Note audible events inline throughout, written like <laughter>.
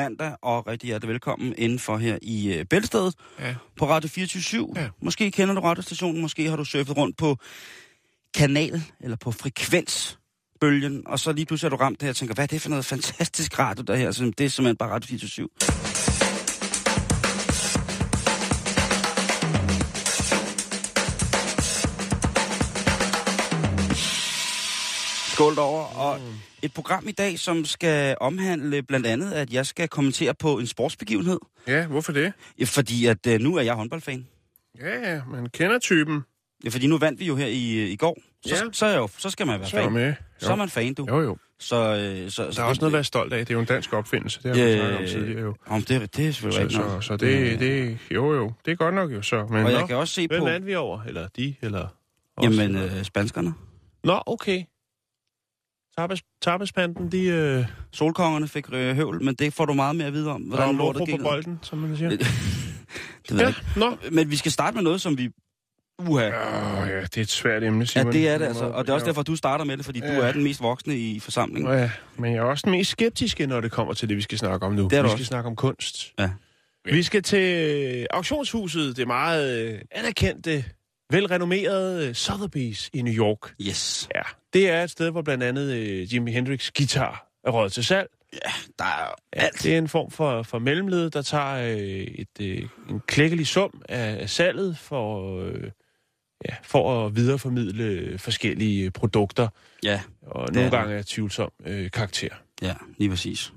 Mandag og rigtig hjertelig velkommen indenfor her i øh, Bæltestedet Ja. på Radio 24 Ja. Måske kender du radiostationen, måske har du surfet rundt på kanal eller på frekvensbølgen, og så lige pludselig er du ramt her og tænker, hvad er det for noget fantastisk radio der her? Så det er simpelthen bare Radio 24 Skål over. Og et program i dag, som skal omhandle blandt andet, at jeg skal kommentere på en sportsbegivenhed. Ja, hvorfor det? Fordi at øh, nu er jeg håndboldfan. Ja, ja, man kender typen. Ja, fordi nu vandt vi jo her i, i går. Så, Ja. så, er jo, så skal man være Så er fan. med. Så er man fan, du. Jo, jo. Så, øh, så, Der er også noget at være stolt af. Det er jo en dansk opfindelse. Det har vi snakket om tidligere jo. Om det, det er selvfølgelig Så, så, nok. så det, det, jo jo, det er godt nok jo så. Men Og nå, jeg kan også se hvem på... vandt vi over? Eller de, eller os? Jamen, øh, spanskerne. Nå, okay. Tapas, tapaspanden, de... Øh, Solkongerne fik øh, høvl, men det får du meget mere at vide om. hvordan der lortet på gik ned. bolden, som man siger. <laughs> Det ved Ja, ikke. nå. Men vi skal starte med noget, som vi... Uha. Åh, ja, det er et svært emne, Ja, Simon. det er det altså. Og det er også Ja. derfor, du starter med det, fordi du Ja. er den mest voksne i forsamlingen. Ja, men jeg er også den mest skeptiske, når det kommer til det, vi skal snakke om nu. Det er du vi skal også. snakke om kunst. Ja. Vi skal til auktionshuset, det meget øh, anerkendte, velrenommerede øh, Sotheby's i New York. Yes. Ja, det er et sted, hvor blandt andet øh, Jimi Hendrix guitar er råd til salg. Der er Ja, alt. det er en form for, for mellemled, der tager øh, et, øh, en klækkelig sum af, af salget for, øh, ja, for at videreformidle forskellige produkter, Ja, og nogle er gange af tvivlsom øh, karakter. ja, lige præcis.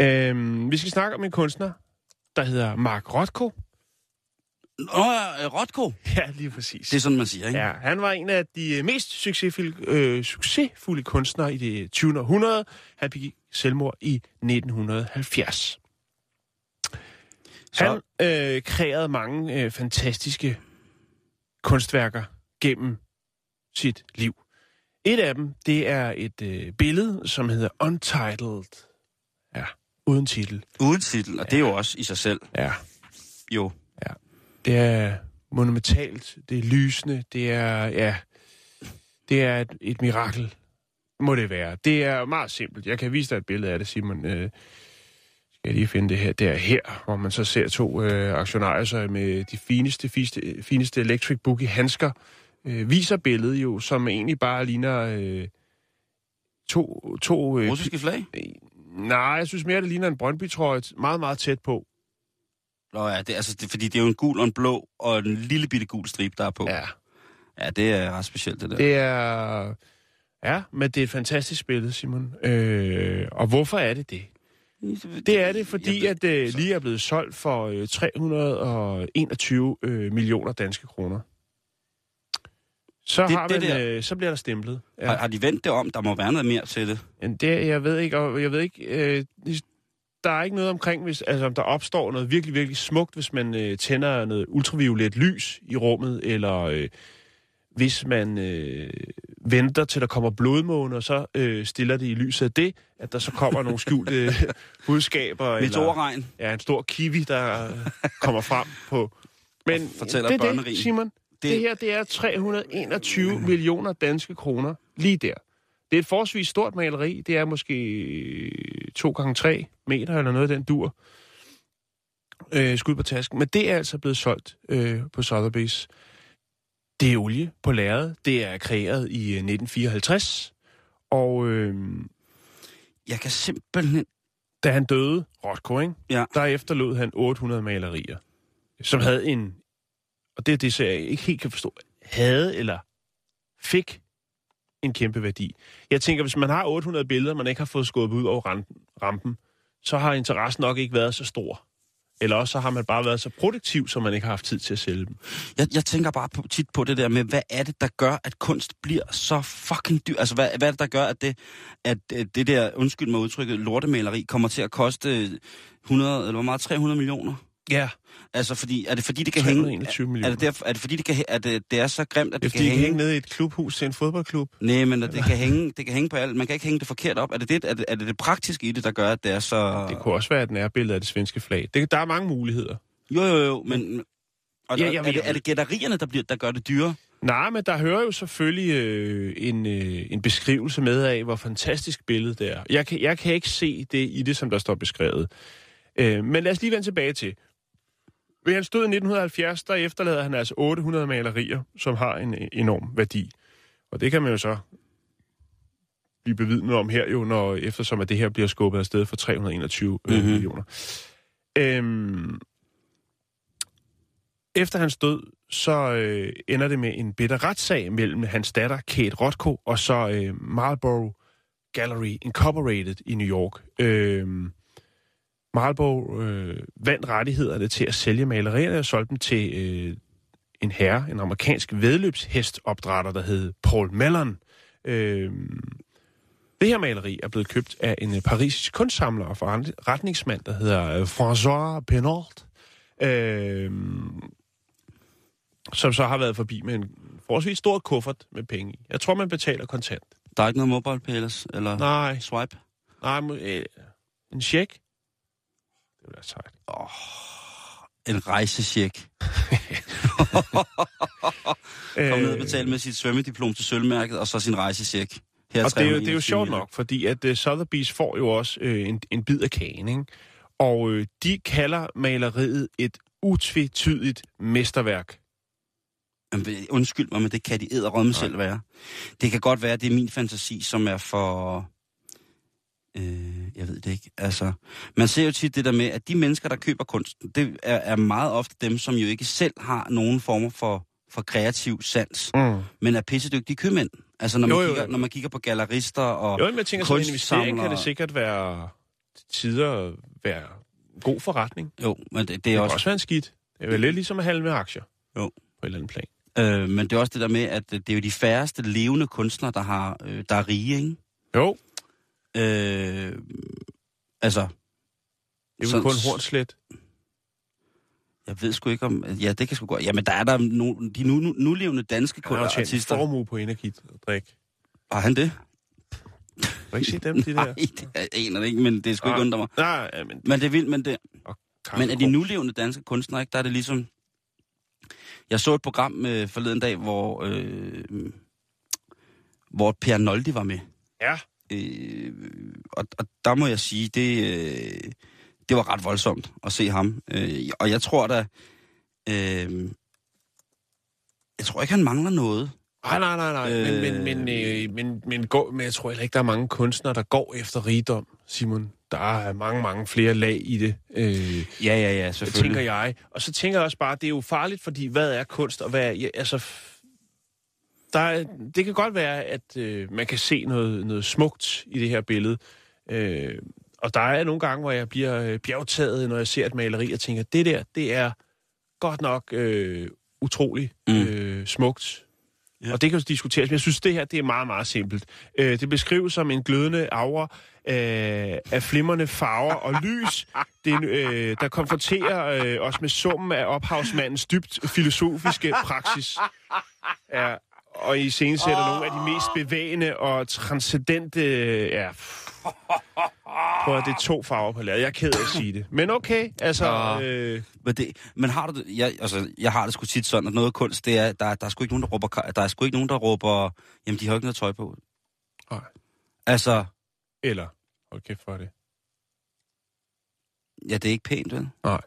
Øhm, vi skal snakke om en kunstner, der hedder Mark Rothko. Nå, ja, Rotko. Ja, lige præcis. Det er sådan, man siger, ikke? Ja, han var en af de øh, mest succesfulde, øh, succesfulde kunstnere i det 20. århundrede. Han begik selvmord i 1970. Så- Han øh, kreerede mange øh, fantastiske kunstværker gennem sit liv. Et af dem, det er et øh, billede, som hedder Untitled. Ja, uden titel. Uden titel, og det er jo også i sig selv. Ja, Jo. Det er monumentalt, det er lysende, det er, ja, det er et, et mirakel, må det være. Det er meget simpelt. Jeg kan vise dig et billede af det, Simon. Øh, skal jeg lige finde det her. Det er her, hvor man så ser to øh, aktionærer sig med de fineste, fineste, fineste Electric Boogie handsker. Øh, viser billedet jo, som egentlig bare ligner øh, to... to øh, Russiske flag? nej, jeg synes mere, det ligner en Brøndby-trøje, meget, meget tæt på. Nå ja, det, altså, det, fordi det er jo en gul og en blå, og en lille bitte gul stribe, der er på. Ja. Ja, det er ret specielt, det der. Det er... Ja, men det er et fantastisk billede, Simon. Øh, og hvorfor er det det? Det er det, fordi at det lige er blevet solgt for øh, 321 øh, millioner danske kroner. Så, Det- har det man, der- øh, så bliver der stemplet. Har, har de vendt det om? Der må være noget mere til det. Men det, jeg ved ikke, og jeg ved ikke, øh, der er ikke noget omkring, hvis, altså om der opstår noget virkelig, virkelig smukt, hvis man øh, tænder noget ultraviolet lys i rummet, eller øh, hvis man øh, venter til der kommer blodmåne, og så øh, stiller det i lyset af det, at der så kommer nogle skjulte øh, <laughs> budskaber. Meteorregn. ja, en stor kiwi, der øh, kommer frem på. Men fortæller det er det, Simon. Det- det her, det er 321 millioner danske kroner lige der. Det er et forholdsvis stort maleri. Det er måske 2 gange 3 meter eller noget af den dur. Øh, skud på tasken. Men det er altså blevet solgt øh, på Sotheby's. Det er olie på lærred. Det er kreeret i øh, 1954. Og øh, Jeg kan simpelthen... da han døde, Rothko, ikke? Ja. der efterlod han 800 malerier, som havde en, og det er det, jeg ikke helt kan forstå, havde eller fik en kæmpe værdi. Jeg tænker, hvis man har 800 billeder, man ikke har fået skubbet ud over rampen, rampen, så har interessen nok ikke været så stor. Eller også så har man bare været så produktiv, så man ikke har haft tid til at sælge dem. Jeg, jeg tænker bare på, tit på det der med, hvad er det, der gør, at kunst bliver så fucking dyr? Altså, hvad, hvad er det, der gør, at det, at øh, det der, undskyld mig udtrykket, lortemaleri kommer til at koste 100, eller hvor meget, 300 millioner? Ja. Altså, fordi, er det fordi, det kan hænge... 321 millioner. Er det, derfor, er det fordi, det, kan, at det, det er så grimt, at Det er det, kan hænge... hænge nede i et klubhus til en fodboldklub. Nej, men at det kan, hænge, det kan hænge på alt. Man kan ikke hænge det forkert op. Er det det, er det, er det, det praktiske i det, der gør, at det er så... Det kunne også være et nærbillede af det svenske flag. Det, der er mange muligheder. Jo, jo, jo, men... Og Ja, ja, jeg er, det, er det gætterierne, der, bliver, der gør det dyre? Nej, men der hører jo selvfølgelig øh, en, øh, en beskrivelse med af, hvor fantastisk billedet det er. Jeg kan, jeg kan ikke se det i det, som der står beskrevet. Øh, men lad os lige vende tilbage til. Ved hans død i 1970, der efterlader han altså 800 malerier, som har en øh, enorm værdi. Og det kan man jo så blive bevidnet om her jo, når, eftersom at det her bliver skubbet afsted for 321 mm-hmm. Mhm. millioner. Øhm, efter hans død, så øh, ender det med en bitter retssag mellem hans datter, Kate Rothko, og så øh, Marlboro Gallery Incorporated i New York. Øh, Marlboro øh, vandt rettighederne til at sælge malerierne og solgte dem til øh, en herre, en amerikansk vedløbshestopdrætter, der hed Paul Mellon. Øh, det her maleri er blevet købt af en øh, parisisk kunstsamler og forretningsmand, der hedder øh, François Penault. Øh, som så har været forbi med en forholdsvis stor kuffert med penge i. Jeg tror, man betaler kontant. Der er ikke noget mobile pay? Eller Nej, swipe? nej, øh, en check. Det vil være sejt. En rejsesjek. <laughs> Kom ned og betale med sit svømmediplom til sølvmærket, og så sin rejsesjek. Her Og det er, jo, det er jo 321 sjovt nok, fordi at uh, Sotheby's får jo også uh, en, en bid af kagen, ikke? Og uh, de kalder maleriet et utvetydigt mesterværk. Undskyld mig, men det kan de æderrømme selv være. Det kan godt være, at det er min fantasi, som er for... Øh, jeg ved det ikke. Altså, man ser jo tit det der med, at de mennesker, der køber kunst, det er, er meget ofte dem, som jo ikke selv har nogen former for, for kreativ sans, Mm. men er pissedygtige købmænd. Altså, når man, Jo, jo, kigger, jo. når man kigger på gallerister og... Jo, men jeg tænker, som en investering kan det sikkert være tider være god forretning. Det, Jo, men det, det det er kan også... også være en skidt. Det er vel lidt ligesom at handle med aktier. Jo. På et eller andet plan. Øh, men det er også det der med, at det er jo de færreste levende kunstnere, der, har, øh, der er rige, ikke? Jo, Øh, altså, det er jo kun Hornslet. jeg ved sgu ikke om... Ja, det kan sgu godt... Jamen, der er der no, de nu, nu, nulevende danske Han har jo tjent en artister. formue på energidrik. Har han det? Har du ikke set dem, de <laughs> der? Nej, det er aner det ikke, men det er sgu ikke Ah. undre mig. Nej, ja, men... Men det er vildt, men det... Men af de nu... nulevende danske kunstnere, ikke, der er det ligesom... Jeg så et program øh, forleden dag, hvor, øh, hvor Per Noldi var med. Ja, Øh, og, og der må jeg sige, det, øh, det var ret voldsomt at se ham. Øh, og jeg tror da... Øh, jeg tror ikke, han mangler noget. Nej, nej, nej, nej. Øh... Men, men, men, øh, men, men, går, men jeg tror heller ikke, der er mange kunstnere, der går efter rigdom, Simon. Der er mange, mange flere lag i det, øh, Ja, ja, ja, selvfølgelig. tænker jeg. Og så tænker jeg også bare, det er jo farligt, fordi hvad er kunst, og hvad er... Ja, altså, der er, det kan godt være, at øh, man kan se noget, noget smukt i det her billede. Øh, og der er nogle gange, hvor jeg bliver øh, bjergtaget, når jeg ser et maleri, og tænker, det der, det er godt nok øh, utrolig Mm. øh, smukt. Ja. Ja. Og det kan jo diskuteres, men jeg synes, det her det er meget, meget simpelt. Øh, det beskrives som en glødende aura øh, af flimrende farver og lys, <laughs> det, øh, der konfronterer øh, os med summen af ophavsmandens dybt filosofiske praksis. Ja, og i scenen sætter nogle af de mest bevægende og transcendente... Ja, Prøv at det er to farver på ladet. Jeg er ked af at sige det. Men okay, altså... Nå. Øh, Men, det, men har du det, jeg, altså, jeg har det sgu tit sådan, at noget kunst, det er, der, der er sgu ikke nogen, der råber, der er sgu ikke nogen, der råber, jamen, de har ikke noget tøj på. Nej. Altså, eller... Hold kæft for det. ja, det er ikke pænt, vel? Nej.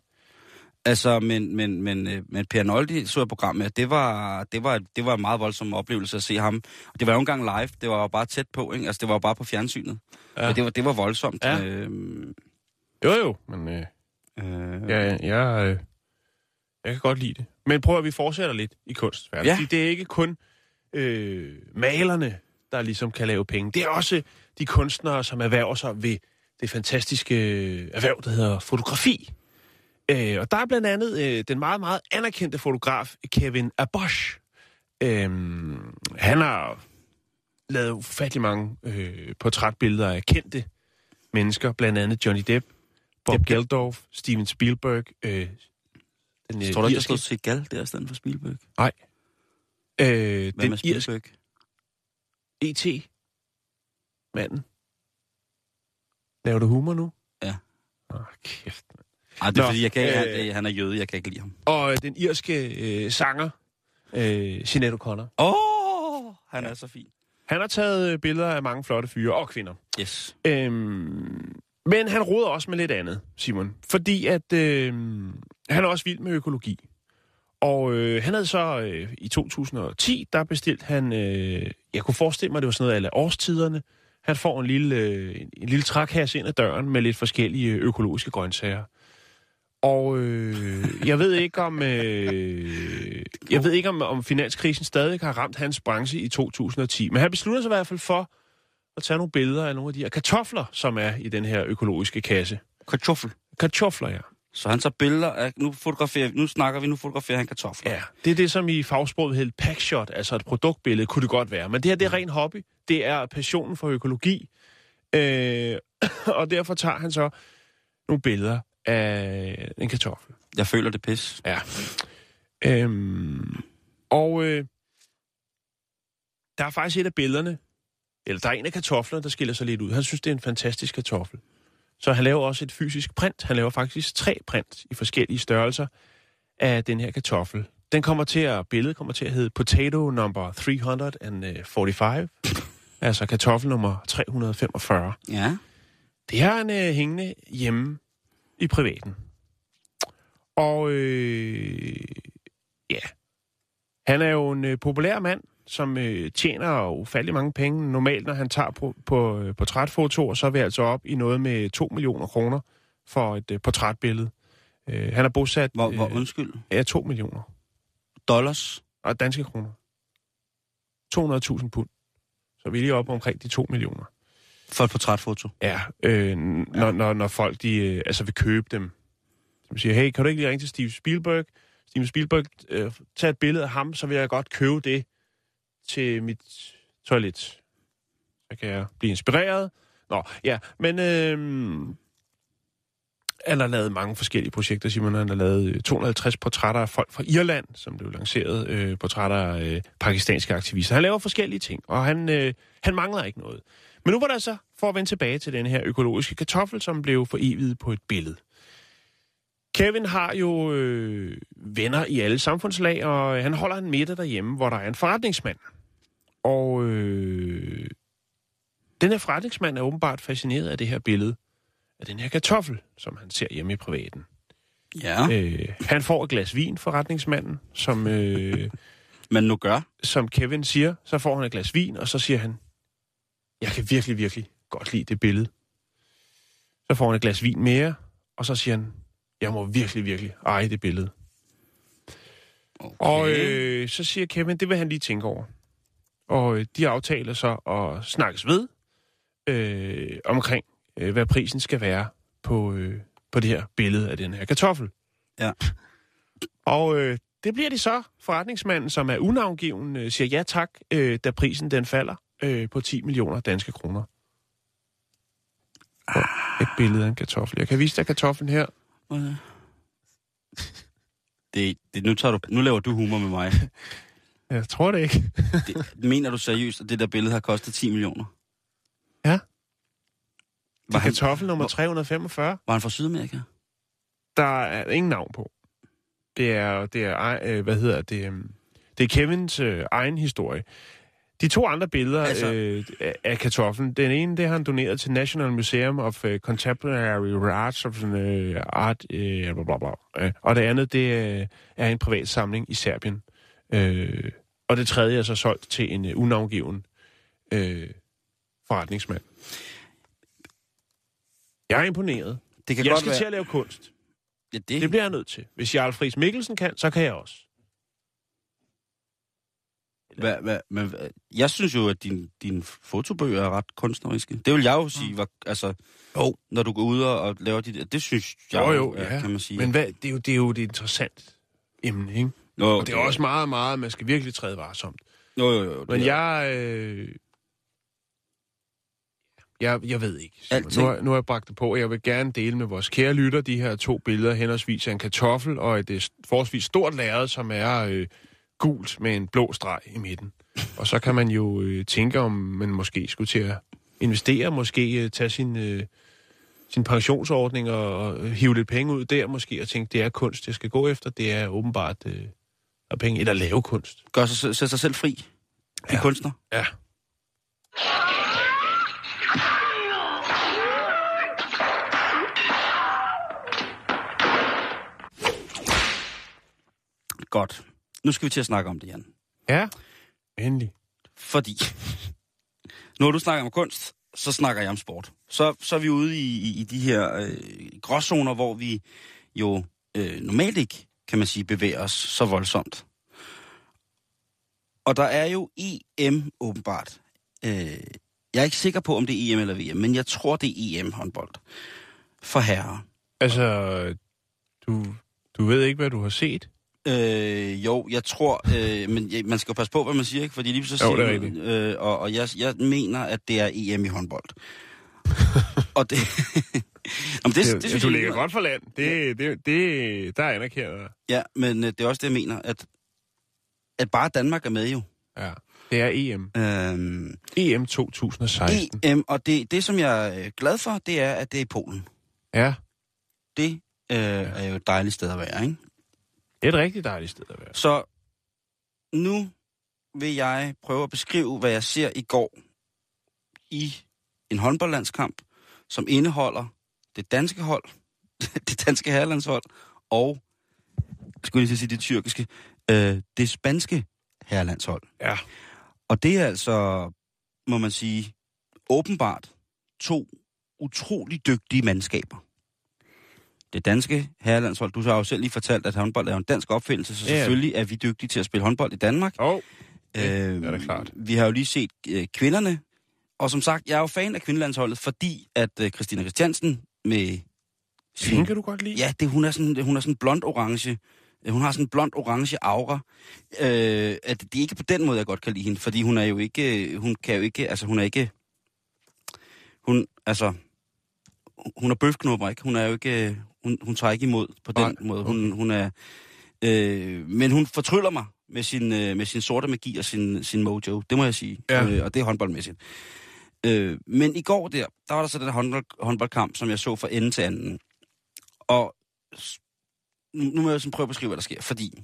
Altså, men, men, men, øh, men Per Noldi så jeg programmet, det var, det, var, det var en meget voldsom oplevelse at se ham. Og det var jo engang live, det var jo bare tæt på, ikke? Altså, det var jo bare på fjernsynet. Ja. Men det var, det var voldsomt. Ja. Øhm, Jo, jo, men... Øh, øh, Ja, jeg, øh, jeg kan godt lide det. Men prøv at vi fortsætter lidt i kunstverdenen. Ja. Fordi det er ikke kun øh, malerne, der ligesom kan lave penge. Det er også de kunstnere, som erhverver sig ved det fantastiske erhverv, der hedder fotografi. Øh, og der er blandt andet øh, den meget, meget anerkendte fotograf Kevin Abosch. Øh, han har lavet ufattelig mange øh, portrætbilleder af kendte mennesker, blandt andet Johnny Depp, Bob Depp. Geldof, Steven Spielberg, øh, den øh, Tror du ikke, der stod Segal der i stedet for Spielberg? Nej. Øh, Hvad den med Spielberg? E.T.-manden. Laver du humor nu? Ja. Åh, kæft. mand. Ej, det er Nå, fordi, jeg kan, øh, han, øh, han er jøde, jeg kan ikke lide ham. Og øh, den irske øh, sanger, øh, Sinead O'Connor. Åh, oh, han er så fin. Han har taget øh, billeder af mange flotte fyre og kvinder. Yes. Øhm, men han roder også med lidt andet, Simon. Fordi at øh, han er også vild med økologi. Og øh, han havde så øh, i 2010, der bestilt han, øh, jeg kunne forestille mig, det var sådan noget af årstiderne. Han får en lille, øh, en, en lille trækasse ind ad døren med lidt forskellige økologiske grøntsager. Og øh, jeg ved ikke om øh, jeg ved ikke om, om finanskrisen stadig har ramt hans branche i 2010, men han beslutter sig i hvert fald for at tage nogle billeder af nogle af de her kartofler, som er i den her økologiske kasse. Kartoffel. Kartofler, ja. Så han tager billeder af, nu fotograferer, nu snakker vi, nu fotograferer han kartofler. Ja, det er det, som i fagsproget hedder packshot, altså et produktbillede, kunne det godt være. Men det her, det er ren hobby. Det er passionen for økologi. Øh, <coughs> og derfor tager han så nogle billeder af en kartoffel. Jeg føler det pis. Ja. Øhm, og øh, der er faktisk et af billederne, eller der er en af kartoflerne, der skiller sig lidt ud. Han synes, det er en fantastisk kartoffel. Så han laver også et fysisk print. Han laver faktisk tre print i forskellige størrelser af den her kartoffel. Den kommer til at, billedet kommer til at hedde Potato number 345. <laughs> altså kartoffel nummer 345. Ja. Det har han øh, hængende hjemme i privaten. Og øh, ja, han er jo en øh, populær mand, som øh, tjener ufattelig mange penge. Normalt, når han tager på, på øh, portrætfotoer, så er vi altså op i noget med 2 millioner kroner for et øh, portrætbillede. Øh, han er bosat... Hvor, hvor øh, undskyld. Ja, 2 millioner. Dollars. Og danske kroner. 200.000 pund. Så vi er lige oppe omkring de 2 millioner. For et portrætfoto. Ja, øh, når, når, når folk de, øh, altså vil købe dem. Som siger, hey, kan du ikke lige ringe til Steve Spielberg? Steven Spielberg, øh, tag et billede af ham, så vil jeg godt købe det til mit toilet. Så kan jeg blive inspireret. Nå, ja, men øh, han har lavet mange forskellige projekter, Simon. Han har lavet øh, 250 portrætter af folk fra Irland, som blev lanceret, øh, portrætter af øh, pakistanske aktivister. Han laver forskellige ting, og han, øh, han mangler ikke noget. Men nu var der så, for at vende tilbage til den her økologiske kartoffel, som blev foreviget på et billede. Kevin har jo øh, venner i alle samfundslag, og han holder en middag derhjemme, hvor der er en forretningsmand. Og øh, den her forretningsmand er åbenbart fascineret af det her billede, af den her kartoffel, som han ser hjemme i privaten. Ja. Øh, han får et glas vin, forretningsmanden, som, øh, Men nu gør. som Kevin siger. Så får han et glas vin, og så siger han, jeg kan virkelig, virkelig godt lide det billede. Så får han et glas vin mere, og så siger han, jeg må virkelig, virkelig eje det billede. Okay. Og øh, så siger Kevin, det vil han lige tænke over. Og øh, de aftaler så at snakkes ved øh, omkring, øh, hvad prisen skal være på, øh, på det her billede af den her kartoffel. Ja. Og øh, det bliver de så. Forretningsmanden, som er unavngiven, øh, siger ja tak, øh, da prisen den falder øh, på 10 millioner danske kroner. Og et billede af en kartoffel. Jeg kan vise dig kartoflen her. Øh. Det, det, nu, tager du, nu laver du humor med mig. <laughs> Jeg tror det ikke. <laughs> Det, mener du seriøst, at det der billede har kostet 10 millioner? Ja. Var Det er han, kartoffel nummer hvor- 345. var han fra Sydamerika? Der er ingen navn på. Det er, det er øh, hvad hedder det, øhm, det er Kevins øh, egen historie. De to andre billeder Altså- øh, af- af kartoflen, den ene, det har han doneret til National Museum of uh, Contemporary Arts of uh, Art, uh, bla, bla, bla. Uh, og det andet, det uh, er en privat samling i Serbien. Uh, og det tredje er så solgt til en uh, unavngiven uh, forretningsmand. Jeg er imponeret. Det kan Jeg godt skal være... til at lave kunst. Ja, det, Det bliver jeg nødt til. Hvis Jarl Friis Mikkelsen kan, så kan jeg også. Hvad, hvad, men, jeg synes jo, at din, din fotobøger er ret kunstneriske. Det vil jeg jo sige, var, altså, Jo. når du går ud og, og laver der, det synes jeg Jo, jo, ja. kan man sige. Men hvad, det, er jo, det er jo et interessant emne, ikke? jo, Og det er også meget, meget, man skal virkelig træde varsomt. Jo, jo, jo. Men det er- jeg... Øh, jeg, jeg ved ikke. Nu, har- nu har jeg bragt det på, og jeg vil gerne dele med vores kære lytter de her to billeder, henholdsvis af en kartoffel og et øh, forholdsvis stort lærred, som er øh, gult med en blå streg i midten. Og så kan man jo øh, tænke, om man måske skulle til at investere, måske øh, tage sin, øh, sin pensionsordning og, og øh, hive lidt penge ud der måske, og tænke, det er kunst, jeg skal gå efter. Det er åbenbart øh, at penge, eller lave kunst. Gør sig, selv- sæt sig selv fri. Ja. kunstner. Ja. Godt. Nu skal vi til at snakke om det, Jan. Ja, endelig. Fordi, når du snakker om kunst, så snakker jeg om sport. Så, så er vi ude i, i, i de her øh, gråzoner, hvor vi jo øh, normalt ikke, kan man sige, bevæger os så voldsomt. Og der er jo EM åbenbart. Øh, jeg er ikke sikker på, om det er EM eller VM, men jeg tror, det er EM-håndbold for herrer. Altså, du, du ved ikke, hvad du har set? Øh, jo, jeg tror, øh, men jeg, man skal jo passe på, hvad man siger, ikke? Fordi lige så Jo, siger er rigtigt. øh, og, og jeg, jeg mener, at det er EM i håndbold. <laughs> og det... <laughs> Jamen, det, det, det, det, synes du jeg ligger godt for land. Det, det, det, der anerkender jeg. Ja, men øh, det er også det, jeg mener, at, at bare Danmark er med jo. Ja. Det er EM. Øhm, EM 2016. EM, og det, det, som jeg er glad for, det er, at det er i Polen. Ja, Det øh, er jo et dejligt sted at være, ikke? Det er et rigtig dejligt sted at være. Så nu vil jeg prøve at beskrive, hvad jeg ser i går i en håndboldlandskamp, som indeholder det danske hold, <laughs> det danske herrelandshold, og, skulle jeg lige sige det tyrkiske, øh, det spanske herrelandshold. Ja. Og det er altså, må man sige, åbenbart to utrolig dygtige mandskaber. Det danske herrelandshold, du har jo selv lige fortalt, at håndbold er en dansk opfindelse, så Ja. selvfølgelig er vi dygtige til at spille håndbold i Danmark. Det Øh, er da klart. Vi har jo lige set øh, kvinderne, og som sagt, jeg er jo fan af kvindelandsholdet, fordi at øh, Christina Christiansen med sin... hende kan du godt lide. Ja, det, hun er sådan, hun er sådan blond-orange. Hun har sådan en blond-orange aura. Øh, at det er ikke på den måde, jeg godt kan lide hende, fordi hun er jo ikke, hun kan jo ikke, altså hun er ikke, hun, altså, hun er bøfknupper, ikke? Hun er jo ikke, hun, hun tager ikke imod på den Nej, måde. Hun, hun er, øh, men hun fortryller mig med sin, øh, med sin sorte magi og sin, sin mojo, det må jeg sige. Ja. Øh, og det er håndboldmæssigt. Øh, men i går der, der var der så den håndbold, håndboldkamp, som jeg så fra ende til anden. Og nu, nu må jeg sådan prøve at beskrive, hvad der sker. Fordi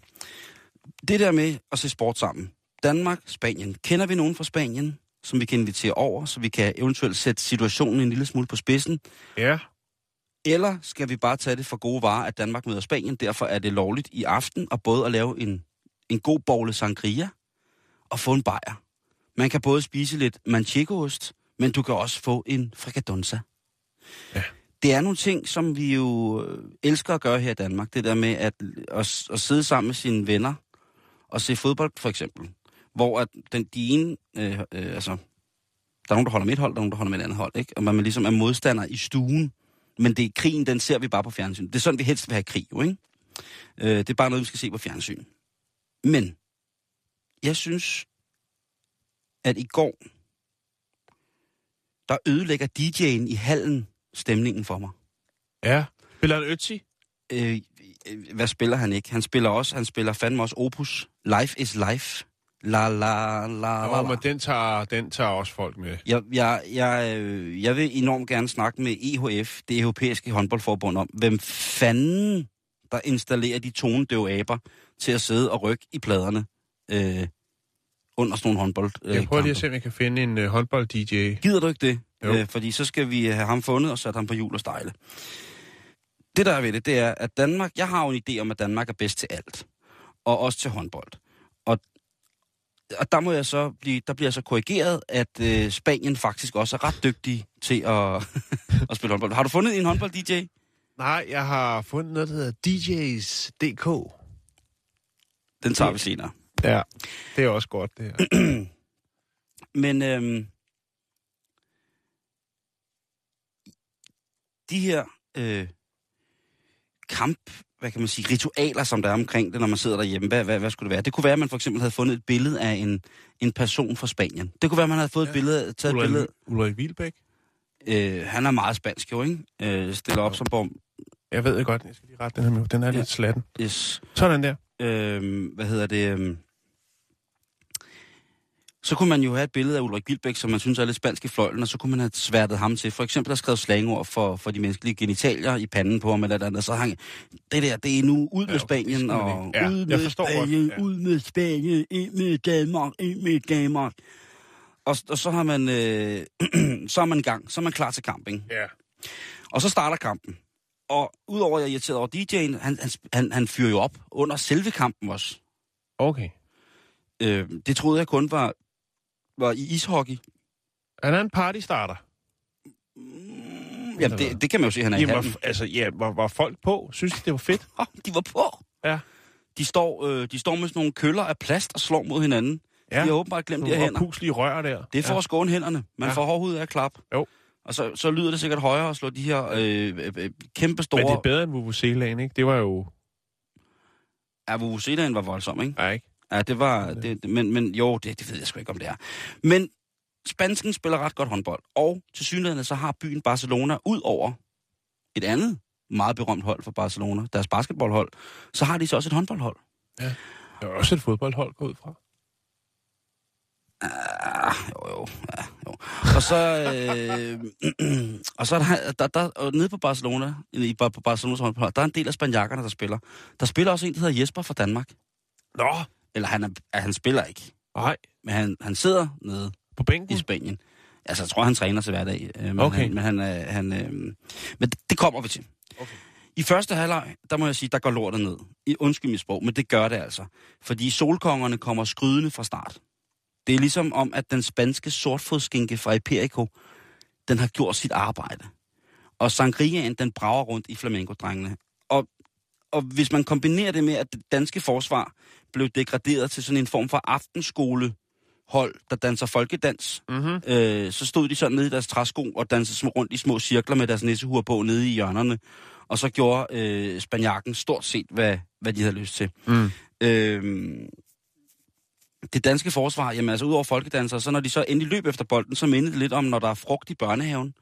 det der med at se sport sammen. Danmark, Spanien. Kender vi nogen fra Spanien, som vi kan invitere over, så vi kan eventuelt sætte situationen en lille smule på spidsen? Ja. Eller skal vi bare tage det for gode varer, at Danmark møder Spanien? Derfor er det lovligt i aften at både at lave en, en god bogle sangria og få en bajer. Man kan både spise lidt manchegoost, men du kan også få en frikadonza. Ja. Det er nogle ting, som vi jo øh, elsker at gøre her i Danmark. Det der med at, at, at sidde sammen med sine venner og se fodbold, for eksempel. Hvor at den, de ene, øh, øh, altså, der er nogen, der holder med et hold, der er nogen, der holder med et andet hold, ikke? Og man ligesom er modstander i stuen. Men det er krigen, den ser vi bare på fjernsyn. Det er sådan, vi helst vil have krig, jo, ikke? Øh, det er bare noget, vi skal se på fjernsyn. Men, jeg synes, at i går, der ødelægger DJ'en i hallen stemningen for mig. Ja. Spiller han Ötzi? Øh, øh, hvad spiller han ikke? Han spiller også, han spiller fandme også Opus. Life is life. La la la la. Åh, la. men den tager, den tager også folk med. Jeg, jeg, jeg, øh, jeg vil enormt gerne snakke med EHF, det europæiske håndboldforbund, om, hvem fanden der installerer de tonedøve aber til at sidde og rykke i pladerne øh, under sådan nogle håndbold. Øh, Jeg prøver lige at se, om jeg kan finde en uh, håndbold-DJ. Gider du ikke det? Jo. Øh, fordi så skal vi have ham fundet og sat ham på hjul og stejle. Det der er ved det, det er, at Danmark, jeg har jo en idé om, at Danmark er bedst til alt. Og også til håndbold. Og, der må jeg så blive, der bliver jeg så korrigeret, at øh, Spanien faktisk også er ret dygtig til at, <laughs> at spille håndbold. Har du fundet en håndbold-DJ? Nej, jeg har fundet noget, der hedder DJs.dk. Den tager vi senere. Ja, det er også godt, det her. <clears throat> Men øhm, de her øh, kamp, hvad kan man sige, ritualer, som der er omkring det, når man sidder derhjemme, hvad, hvad, hvad skulle det være? Det kunne være, at man for eksempel havde fundet et billede af en, en person fra Spanien. Det kunne være, at man havde fået ja. et billede, taget et billede. Ulrik Wilbæk? Øh, han er meget spansk jo, ikke? Øh, stiller op som bom. Jeg ved det godt, jeg skal lige rette den her med. Den er ja. lidt slatten. Yes. Sådan der. Øh, hvad hedder det? Så kunne man jo have et billede af Ulrik Wilbæk, som man synes er lidt spansk i fløjlen, og så kunne man have sværtet ham til. For eksempel, der skrevet slangord for, for de menneskelige genitalier i panden på ham, eller andet. Så hang det der, det er nu ud med ja, Spanien, og ja, ud med Spanien, ja. ud med Spanien, ind med Danmark, ind med Danmark. Og, og så har man, øh, <clears throat> så er man i gang, så er man klar til camping. Ja. Og så starter kampen. Og udover at jeg er irriteret over DJ'en, han, han, han, han fyrer jo op under selve kampen også. Okay. Øh, det troede jeg kun var, var i ishockey. Er der en partystarter? Jamen, det, det kan man jo se, han er Jamen, var, altså, ja, var, var folk på? Synes de, det var fedt? Oh, <laughs> de var på. Ja. De står, øh, de står med sådan nogle køller af plast og slår mod hinanden. Ja. De har åbenbart glemt de her hænder. puslige rør der. Det er for ja. at skåne hænderne. Man Ja. får hårdhud af at klap. Jo. Og så, så lyder det sikkert højere at slå de her øh, øh, øh, kæmpe store... Men det er bedre end Vuvuzelaen, ikke? Det var jo... Ja, Vuvuzelaen var voldsom, ikke? Ja, ikke? Ja, det var... Det, men, men jo, det, det ved jeg sgu ikke, om det er. Men spansken spiller ret godt håndbold. Og til synligheden så har byen Barcelona, ud over et andet meget berømt hold for Barcelona, deres basketballhold, så har de så også et håndboldhold. Der er også et fodboldhold gå ud fra. Ah, jo, jo, ja, jo. Og så, øh, <clears throat> og så er der, der, der, og nede på Barcelona, i, på Barcelonas håndbold, der er en del af spanjakkerne, der spiller. Der spiller også en, der hedder Jesper fra Danmark. Nå, Eller han, er, han spiller ikke, nej. men han, han sidder nede På bænken? i Spanien. Altså, jeg tror, han træner til hverdag. Øh, men Okay. Han, men han, øh, han, øh, men det, kommer vi til. Okay. I første halvleg, der må jeg sige, der går lortet ned. I undskyld mit sprog, men det gør det altså. Fordi solkongerne kommer skrydende fra start. Det er ligesom om, at den spanske sortfodskinke fra Imperico, den har gjort sit arbejde. Og sangriaen, den brager rundt i flamenco-drengene. Og, og hvis man kombinerer det med, at det danske forsvar blev degraderet til sådan en form for aftenskole hold, der danser folkedans, Mm-hmm. øh, så stod de sådan nede i deres træsko og dansede rundt i små cirkler med deres nissehuer på nede i hjørnerne. Og så gjorde øh, spanjakken stort set, hvad, hvad de havde lyst til. Mm. Øh, det danske forsvar, jamen altså udover folkedansere, så når de så endelig løb efter bolden, så mindede det lidt om, når der er frugt i børnehaven.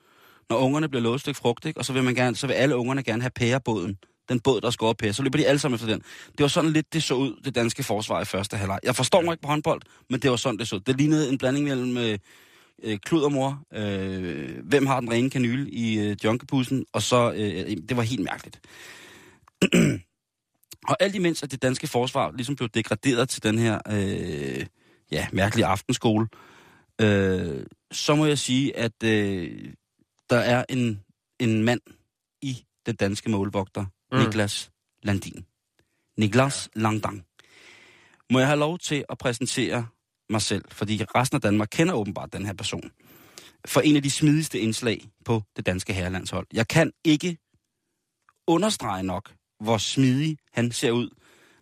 Når ungerne bliver lovet et stykke frugt, ikke? og så vil, man gerne, så vil alle ungerne gerne have pærebåden. Den båd, der er skåret pære. Så løber de alle sammen efter den. Det var sådan lidt, det så ud, det danske forsvar i første halvleg. Jeg forstår mig ikke på håndbold, men det var sådan, det så ud. Det lignede en blanding mellem øh, øh, klud og mor, øh, hvem har den rene kanyle i øh, junkepussen, og så, øh, det var helt mærkeligt. <clears throat> og alt imens, at det danske forsvar ligesom blev degraderet til den her, øh, ja, mærkelige aftenskole, øh, så må jeg sige, at øh, der er en, en mand i den danske målvogter, Mm. Niklas Landin. Niklas ja. Landang. Må jeg have lov til at præsentere mig selv, fordi resten af Danmark kender åbenbart den her person, for en af de smidigste indslag på det danske herrelandshold. Jeg kan ikke understrege nok, hvor smidig han ser ud,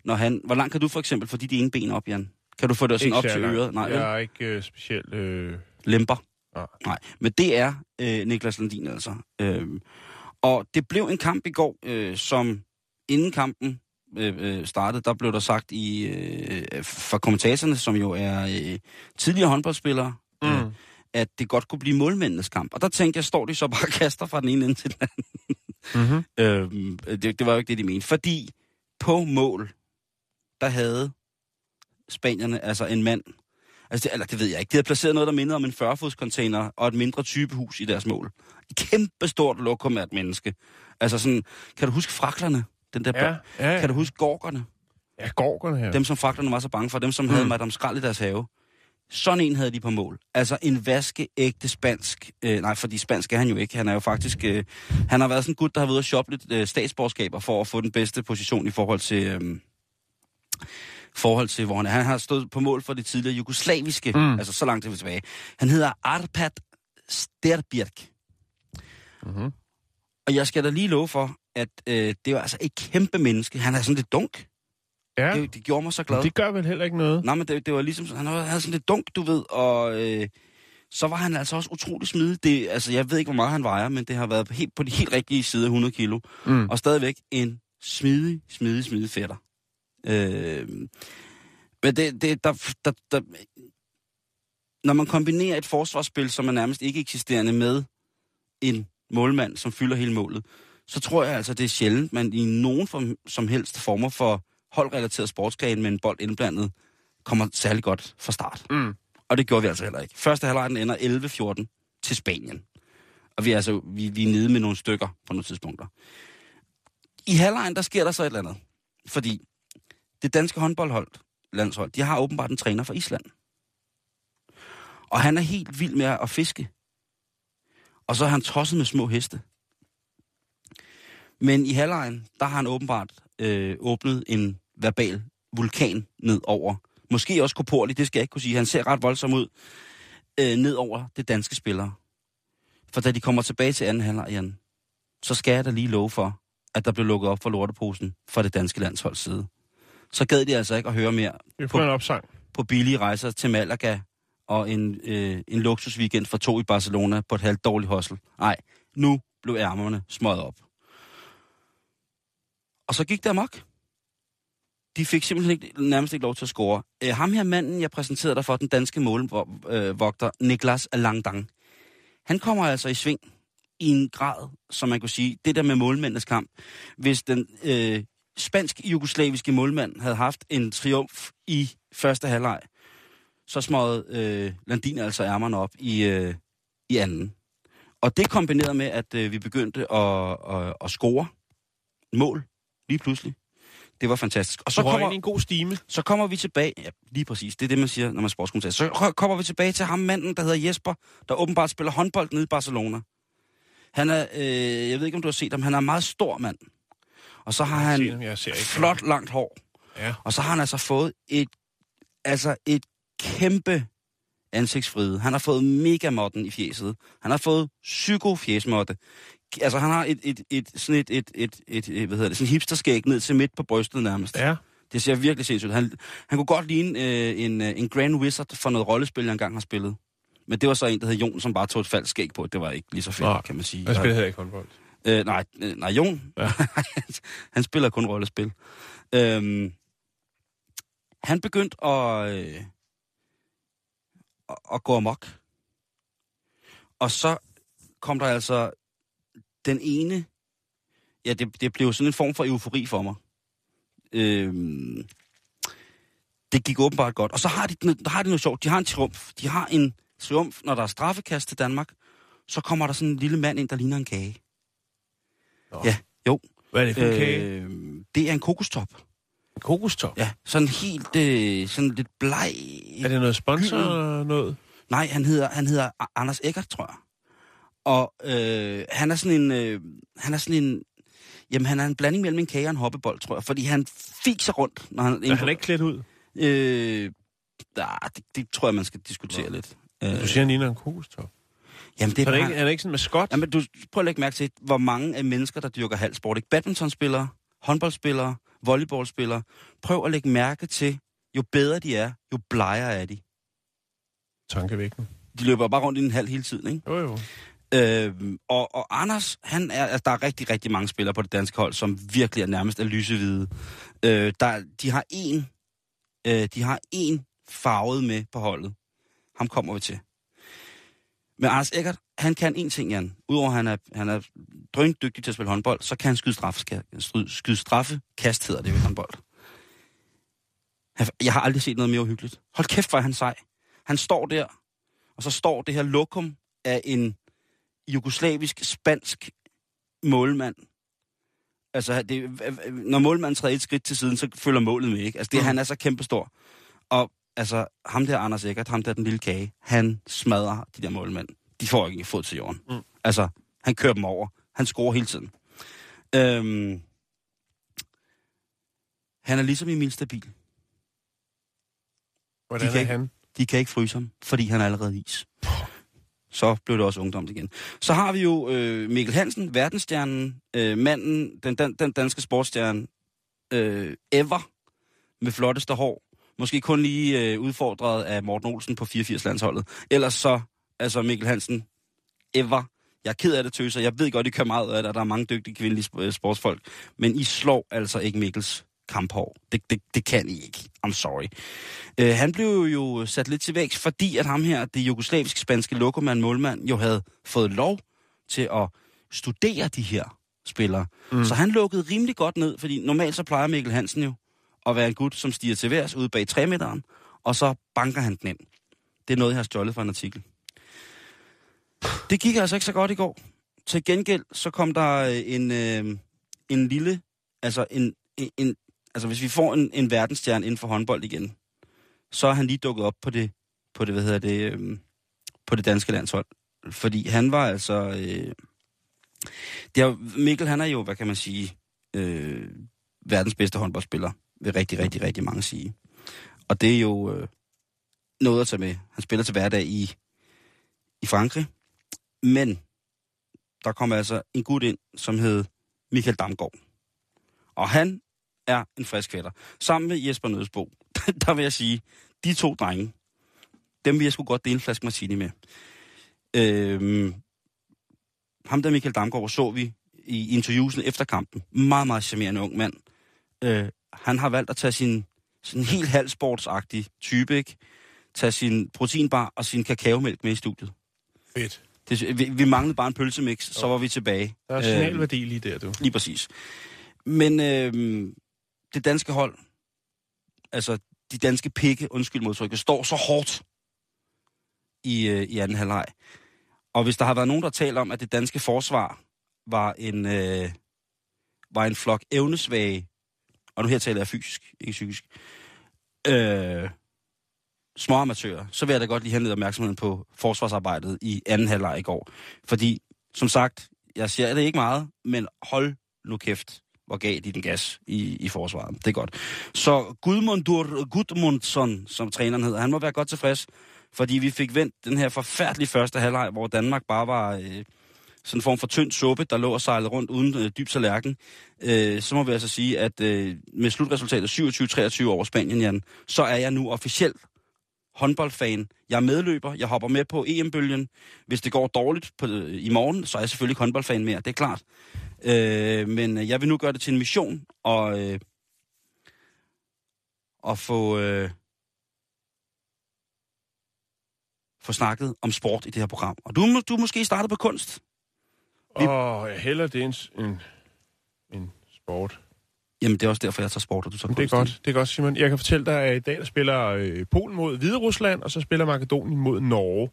når han... Hvor langt kan du for eksempel få de ene ben op, Jan? Kan du få det sådan op til øret? Nej? Jeg er ikke øh, specielt... Øh... lemper. Nej. Nej, men det er øh, Niklas Landin altså. Øhm, og det blev en kamp i går, øh, som inden kampen øh, øh, startede, der blev der sagt i øh, fra kommentatorerne, som jo er øh, tidligere håndboldspillere, Mm. øh, at det godt kunne blive målmændenes kamp. Og der tænkte jeg, står de så bare og kaster fra den ene ende til den anden. Mm-hmm. Øhm, det, det var jo ikke det, de mente. Fordi på mål, der havde spanierne altså en mand, altså det, eller det ved jeg ikke, de havde placeret noget, der mindede om en 40-fods container og et mindre typehus i deres mål. Et kæmpe stort lokum af et menneske. Altså sådan, kan du huske fraklerne? Den der Ja, ja, ja. Kan du huske gorkerne? Ja, gorgerne her. Dem, som fraklerne var så bange for, dem, som mm. havde Madame Skrald i deres have. Sådan en havde de på mål. Altså en vaskeægte spansk... Øh, nej, fordi spansk er han jo ikke. Han er jo faktisk... Øh, han har været sådan en gut, der har været ude at shoppe lidt øh, statsborgerskaber for at få den bedste position i forhold til... Øh, forhold til, hvor han er. Han har stået på mål for det tidligere jugoslaviske, Mm. altså så langt tilbage. Han hedder Arpad Sterbjerg. Mm-hmm. Og jeg skal da lige love for, at øh, det var altså et kæmpe menneske. Han er sådan lidt dunk. Ja, Det, det gjorde mig så glad. det gør vel heller ikke noget. Nej, men det, det var ligesom, han havde sådan lidt dunk, du ved, og øh, så var han altså også utrolig smidig. Det, altså, jeg ved ikke, hvor meget han vejer, men det har været helt, på de helt rigtige side af 100 kilo. Mm. Og stadigvæk en smidig, smidig, smidig fætter. Øh, men det, det der, der, der, når man kombinerer et forsvarsspil, som er nærmest ikke eksisterende med en målmand, som fylder hele målet, så tror jeg altså, det er sjældent, man i nogen form, som helst former for holdrelateret sportsgren med en bold indblandet, kommer særlig godt fra start. Mm. Og det gjorde vi altså heller ikke. Første halvleg den ender 11-14 til Spanien. Og vi er altså vi, vi er nede med nogle stykker på nogle tidspunkter. I halvlejen, der sker der så et eller andet. Fordi det danske håndboldhold, landshold, de har åbenbart en træner fra Island. Og han er helt vild med at fiske. Og så er han tosset med små heste. Men i halvlejen, der har han åbenbart øh, åbnet en verbal vulkan ned over. Måske også koporlig, det skal jeg ikke kunne sige. Han ser ret voldsom ud øh, ned over det danske spillere. For da de kommer tilbage til anden halvleg, Jan, så skal jeg da lige love for, at der blev lukket op for lorteposen fra det danske landsholds side. Så gad de altså ikke at høre mere Vi får en opsang. på billige rejser til Malaga og en, øh, en luksusweekend for to i Barcelona på et halvt dårligt hostel. Nej, nu blev ærmerne smøget op. Og så gik det amok. De fik simpelthen ikke, nærmest ikke lov til at score. Øh, ham her manden, jeg præsenterede dig for, den danske målvogter, Niklas Langdang, han kommer altså i sving i en grad, som man kunne sige, det der med målmændenes kamp. Hvis den øh, spansk-jugoslaviske målmand havde haft en triumf i første halvleg, så smøgede øh, Landin altså ærmerne op i, øh, i anden. Og det kombineret med, at øh, vi begyndte at, at, at score mål lige pludselig. Det var fantastisk. Og så Så kommer... en god stime. så kommer vi tilbage, ja, lige præcis, det er det, man siger, når man er sportskommentator. Så ko- kommer vi tilbage til ham manden, der hedder Jesper, der åbenbart spiller håndbold nede i Barcelona. Han er, øh, jeg ved ikke, om du har set ham, han er en meget stor mand. Og så har han Jeg, jeg ser ikke. flot, langt hår. Ja. Og så har han altså fået et, altså et kæmpe ansigtsfride. Han har fået megamotten i fjeset. Han har fået psykofjesmotte. Altså han har et, et, et, sådan et, et, et, et, et, hvad hedder det, sådan hipsterskæg ned til midt på brystet nærmest. Ja. Det ser virkelig sindssygt ud. Han, han kunne godt ligne øh, en, øh, en Grand Wizard for noget rollespil, jeg engang har spillet. Men det var så en, der hed Jon, som bare tog et falsk skæg på. Det var ikke lige så fedt, kan man sige. Jeg spiller heller ikke håndbold. Øh, nej, øh, nej, Jon. Ja. <laughs> han spiller kun rollespil. Øhm, han begyndte at, øh, at, at gå amok. Og så kom der altså den ene... Ja, det, det blev sådan en form for eufori for mig. Øhm, det gik åbenbart godt. Og så har de, der har de noget sjovt. De har en triumf. De har en triumf, når der er straffekast til Danmark. Så kommer der sådan en lille mand ind, der ligner en kage. Nå. Ja, jo. Hvad er det for en kage? Øh, det er en kokostop. Kokostop. Ja, sådan helt, øh, sådan lidt bleg. Er det noget sponsor eller noget? Nej, han hedder, han hedder Anders Eckert, tror jeg. Og øh, han er sådan en, øh, han er sådan en, jamen han er en blanding mellem en kage og en hoppebold, tror jeg. Fordi han fikser rundt, når han... Er han ikke klædt ud? Øh, ah, det, det, tror jeg, man skal diskutere Nå. lidt. Du Øh, siger, han ligner en kokostop. Jamen, det Er er det bare... ikke, er det ikke sådan en maskot? Jamen, du prøv at lægge mærke til, hvor mange af mennesker, der dyrker halvsport. Ikke? Badmintonspillere, håndboldspillere, volleyballspillere. Prøv at lægge mærke til, jo bedre de er, jo blegere er de. Tankevækkende. De løber bare rundt i en halv hele tiden, ikke? Jo, jo. Øh, og, og Anders, han er, altså, der er rigtig, rigtig mange spillere på det danske hold, som virkelig er nærmest er lysehvide. Øh, der, de har en, øh, de har en farvet med på holdet. Ham kommer vi til. Men Anders Eckert, han kan en ting, Jan. Udover at han er, han er drøndygtig til at spille håndbold, så kan han skyde, straffe, skyde straffekast, hedder det ved håndbold. Jeg har aldrig set noget mere uhyggeligt. Hold kæft, hvor er han sej. Han står der, og så står det her lokum af en jugoslavisk, spansk målmand. Altså, det, når målmanden træder et skridt til siden, så følger målet med, ikke? Altså, det, Mm. han er så kæmpestor. Og altså, ham der Anders Eckert, ham der den lille kage, han smadrer de der målmænd. De får ikke fod til jorden. Mm. Altså, han kører dem over. Han scorer hele tiden. Øhm, han er ligesom Emil Stabil. Hvordan De kan er ikke- han? De kan ikke fryse ham, fordi han er allerede is. Så blev det også ungdomt igen. Så har vi jo øh, Mikkel Hansen, verdensstjernen, øh, manden, den, den, den danske sportsstjerne, øh, ever, med flotteste hår. Måske kun lige øh, udfordret af Morten Olsen på 84-landsholdet. Ellers så, altså Mikkel Hansen, ever. Jeg er ked af det, tøser. Jeg ved godt, I kører meget af det, og der er mange dygtige kvindelige øh, sportsfolk. Men I slår altså ikke Mikkels kamphår. Det, det, det kan I ikke. I'm sorry. Øh, han blev jo sat lidt til vækst, fordi at ham her, det jugoslaviske spanske lokoman målmand, jo havde fået lov til at studere de her spillere. Mm. Så han lukkede rimelig godt ned, fordi normalt så plejer Mikkel Hansen jo at være en gut, som stiger til værs ude bag 3 meteren, og så banker han den ind. Det er noget, jeg har stjålet fra en artikel. Det gik altså ikke så godt i går. Til gengæld, så kom der øh, en, øh, en lille, altså en, en, en, altså hvis vi får en, en verdensstjerne inden for håndbold igen, så er han lige dukket op på det, på det, hvad hedder det, øh, på det danske landshold. Fordi han var altså, øh, det er, Mikkel han er jo, hvad kan man sige, øh, verdens bedste håndboldspiller, vil rigtig, rigtig, rigtig mange sige. Og det er jo øh, noget at tage med. Han spiller til hverdag i, i Frankrig, men der kom altså en gut ind, som hed Michael Damgaard. Og han er en frisk fætter. Sammen med Jesper Nødsbo, <laughs> der vil jeg sige, de to drenge, dem vil jeg sgu godt dele en flaske martini med. Øhm, ham der Michael Damgaard så vi i interviewsen efter kampen. Meget, meget charmerende ung mand. Øh, han har valgt at tage sin sådan helt halvsportsagtig type, ikke? Tage sin proteinbar og sin kakaomælk med i studiet. Fedt. Det, vi, vi manglede bare en pølsemix, så var vi tilbage. Der er signalværdi lige der, du. Lige præcis. Men øh, det danske hold, altså de danske pikke, undskyld modtrykket, står så hårdt i, øh, i anden halvleg. Og hvis der har været nogen, der taler om, at det danske forsvar var en, øh, var en flok evnesvage, og nu her taler jeg fysisk, ikke psykisk, øh, små amatører, så vil jeg da godt lige henlede opmærksomheden på forsvarsarbejdet i anden halvleg i går. Fordi, som sagt, jeg siger det ikke meget, men hold nu kæft, hvor gav de den gas i, i forsvaret. Det er godt. Så Gudmundur Gudmundsson, som træneren hedder, han må være godt tilfreds, fordi vi fik vendt den her forfærdelige første halvleg, hvor Danmark bare var øh, sådan en form for tynd suppe, der lå og sejlede rundt uden øh, dyb tallerken. Øh, så må vi altså sige, at øh, med slutresultatet 27-23 over Spanien, Jan, så er jeg nu officielt håndboldfan. Jeg er medløber, jeg hopper med på EM-bølgen. Hvis det går dårligt på, øh, i morgen, så er jeg selvfølgelig ikke håndboldfan mere, det er klart. Øh, men øh, jeg vil nu gøre det til en mission, og, øh, og få, øh, få snakket om sport i det her program. Og du, du er måske startet på kunst. Åh, jeg hælder det en, en, en sport. Jamen, det er også derfor, jeg tager sport, og du tager Det er godt, det er godt, Simon. Jeg kan fortælle dig, at i dag der spiller øh, Polen mod Hvide Rusland, og så spiller Makedonien mod Norge.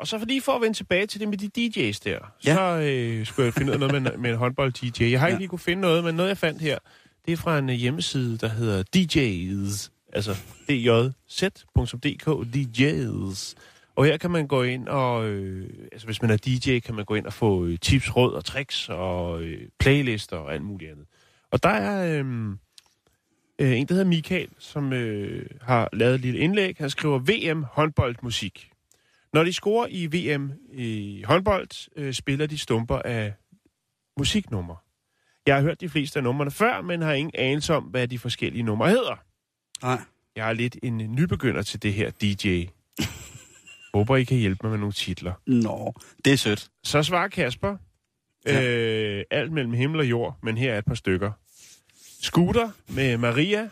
Og så fordi for at vende tilbage til det med de DJ's der, Ja. så øh, skulle jeg finde ud af noget med, en- med en håndbold-DJ. Jeg har ikke Ja. lige kunne finde noget, men noget jeg fandt her, det er fra en øh, hjemmeside, der hedder DJ's. Altså djz.dk, DJ's. Og her kan man gå ind og, øh, altså hvis man er DJ, kan man gå ind og få øh, tips, råd og tricks og øh, playlister og alt muligt andet. Og der er øh, øh, en, der hedder Michael, som øh, har lavet et lille indlæg. Han skriver VM håndboldmusik. Når de scorer i VM i håndbold, øh, spiller de stumper af musiknumre. Jeg har hørt de fleste af numrene før, men har ingen anelse om, hvad de forskellige numre hedder. Nej. Jeg er lidt en nybegynder til det her DJ. Håber, I kan hjælpe mig med nogle titler. Nå, det er sødt. Så svarer Kasper. Ja. Øh, alt mellem himmel og jord, men her er et par stykker. Scooter med Maria.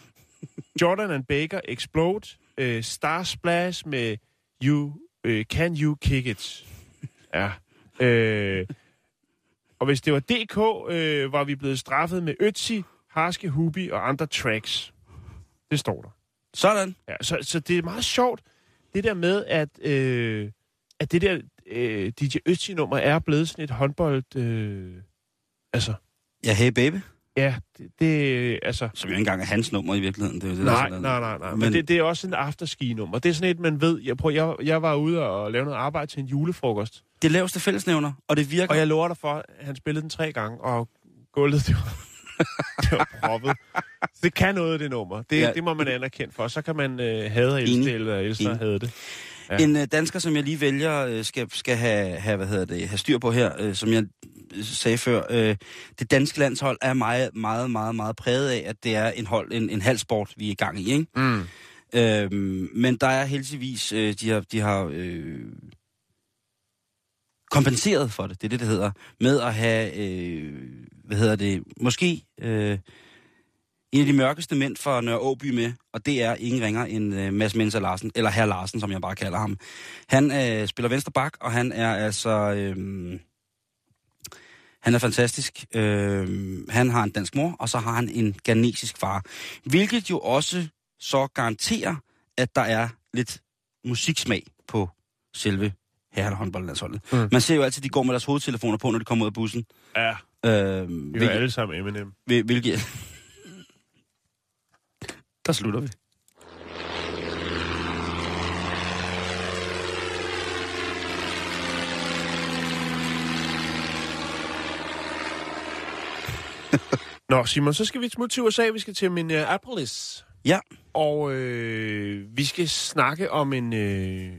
Jordan and Baker Explode. Øh, Star Splash med You, øh, Can You Kick It? Ja. Øh, og hvis det var DK, øh, var vi blevet straffet med Ötzi, Harske Hubi og andre tracks. Det står der. Sådan. Ja, så, så det er meget sjovt, det der med, at, øh, at det der øh, DJ Ötzi-nummer er blevet sådan et håndbold... Øh, altså, Ja, hey baby. ja, det, det altså... Som jo ikke engang er hans nummer i virkeligheden. Det er jo det, der Nej, sådan nej, nej, nej. Men, men det, det er også en afterski-nummer. Det er sådan et, man ved... Jeg, prøv, jeg, jeg var ude og lave noget arbejde til en julefrokost, Det laveste fællesnævner, og det virker. og jeg lover dig for, at han spillede den tre gange, og gulvet, det var, <laughs> det var proppet. Det kan noget, det nummer. Det, Ja. det må man anerkende for. Så kan man øh, hade og elske eller elske hade det. Ja. En øh, dansker, som jeg lige vælger, øh, skal, skal have, have, hvad hedder det, have styr på her, øh, som jeg sagde før, øh, det danske landshold er meget, meget, meget, meget præget af, at det er en, hold, en, en halvsport, vi er i gang i. Ikke? Mm. Øhm, men der er heldigvis, øh, de har, de har øh, kompenseret for det, det er det, det hedder, med at have, øh, hvad hedder det, måske øh, en af de mørkeste mænd fra Nørre Åby med, og det er ingen ringer end øh, Mads Mensa Larsen, eller Herr Larsen, som jeg bare kalder ham. Han øh, spiller venstre bak, og han er altså... Øh, han er fantastisk. Øh, han har en dansk mor, og så har han en ghanesisk far. Hvilket jo også så garanterer, at der er lidt musiksmag på selve herrehåndboldlandsholdet. Mm. Man ser jo altid, at de går med deres hovedtelefoner på, når de kommer ud af bussen. Ja, Øh, vi hvilket, er alle sammen Eminem. hvil- hvilket... Der slutter vi. <laughs> Nå, Simon, så skal vi smutte til USA. Vi skal til Minneapolis. Ja. Og øh, vi skal snakke om en, øh,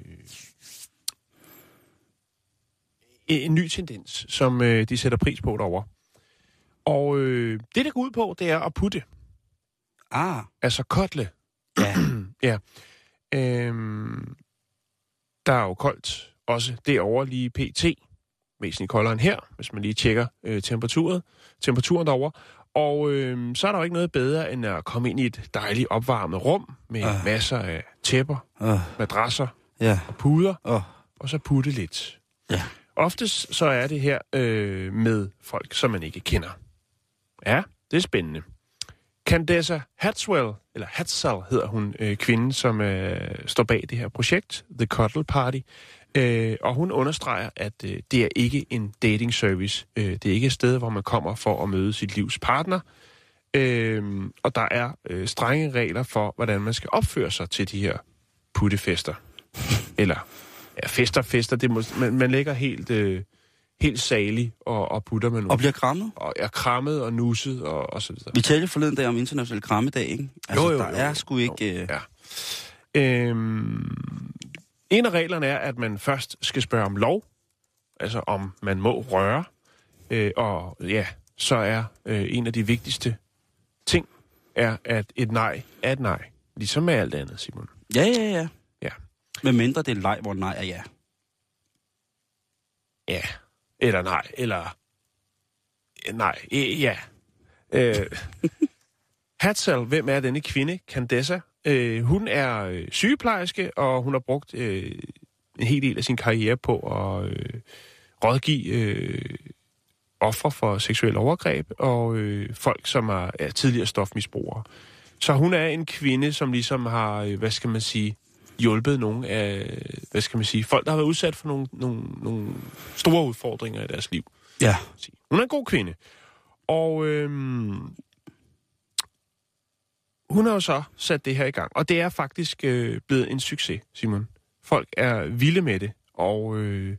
en ny tendens, som øh, de sætter pris på derovre. Og øh, det, der går ud på, det er at putte. Ah, Altså kotle. ja. <clears throat> Ja. Øhm, der er jo koldt også derovre lige pt. Væsentligt koldere end her, hvis man lige tjekker øh, temperaturen, temperaturen derovre. Og øh, så er der jo ikke noget bedre, end at komme ind i et dejligt opvarmet rum med uh. masser af tæpper, Uh, madrasser ja. og puder, Oh. og så putte lidt. Ja. Oftest så er det her øh, med folk, som man ikke kender. Ja, det er spændende. Candessa Hatswell, eller Hatsal hedder hun, øh, kvinden, som øh, står bag det her projekt, The Cuddle Party. Øh, og hun understreger, at øh, det er ikke en dating service. Øh, det er ikke et sted, hvor man kommer for at møde sit livs partner. Øh, og der er øh, strenge regler for, hvordan man skal opføre sig til de her puttefester. Eller, ja, fester, fester, det må, man, man lægger helt, øh, helt salig og, og putter med Og nogen. bliver krammet. Og er krammet og nusset og, og så videre. Vi talte forleden dag om international krammedag, ikke? Altså, Jo, jo, der jo, er jo. sgu ikke... Øh... Ja. Øhm, en af reglerne er, at man først skal spørge om lov, altså om man må røre, øh, og ja, så er øh, en af de vigtigste ting, er, at et nej er et nej. Ligesom med alt andet, Simon. Ja, ja, ja. Ja. Med mindre det er leg, hvor nej er ja. Ja. Eller nej, eller... Nej, øh, ja. Øh, <laughs> Hatsal, hvem er denne kvinde, Candessa? Øh, hun er øh, sygeplejerske, og hun har brugt øh, en hel del af sin karriere på at øh, rådgive øh, ofre for seksuel overgreb og øh, folk, som er, er tidligere stofmisbrugere. Så hun er en kvinde, som ligesom har, øh, hvad skal man sige, hjulpet nogle af, hvad skal man sige, folk, der har været udsat for nogle, nogle, nogle store udfordringer i deres liv. Ja. Hun er en god kvinde. Og øhm, hun har jo så sat det her i gang. Og det er faktisk øh, blevet en succes, Simon. Folk er vilde med det. Og øh,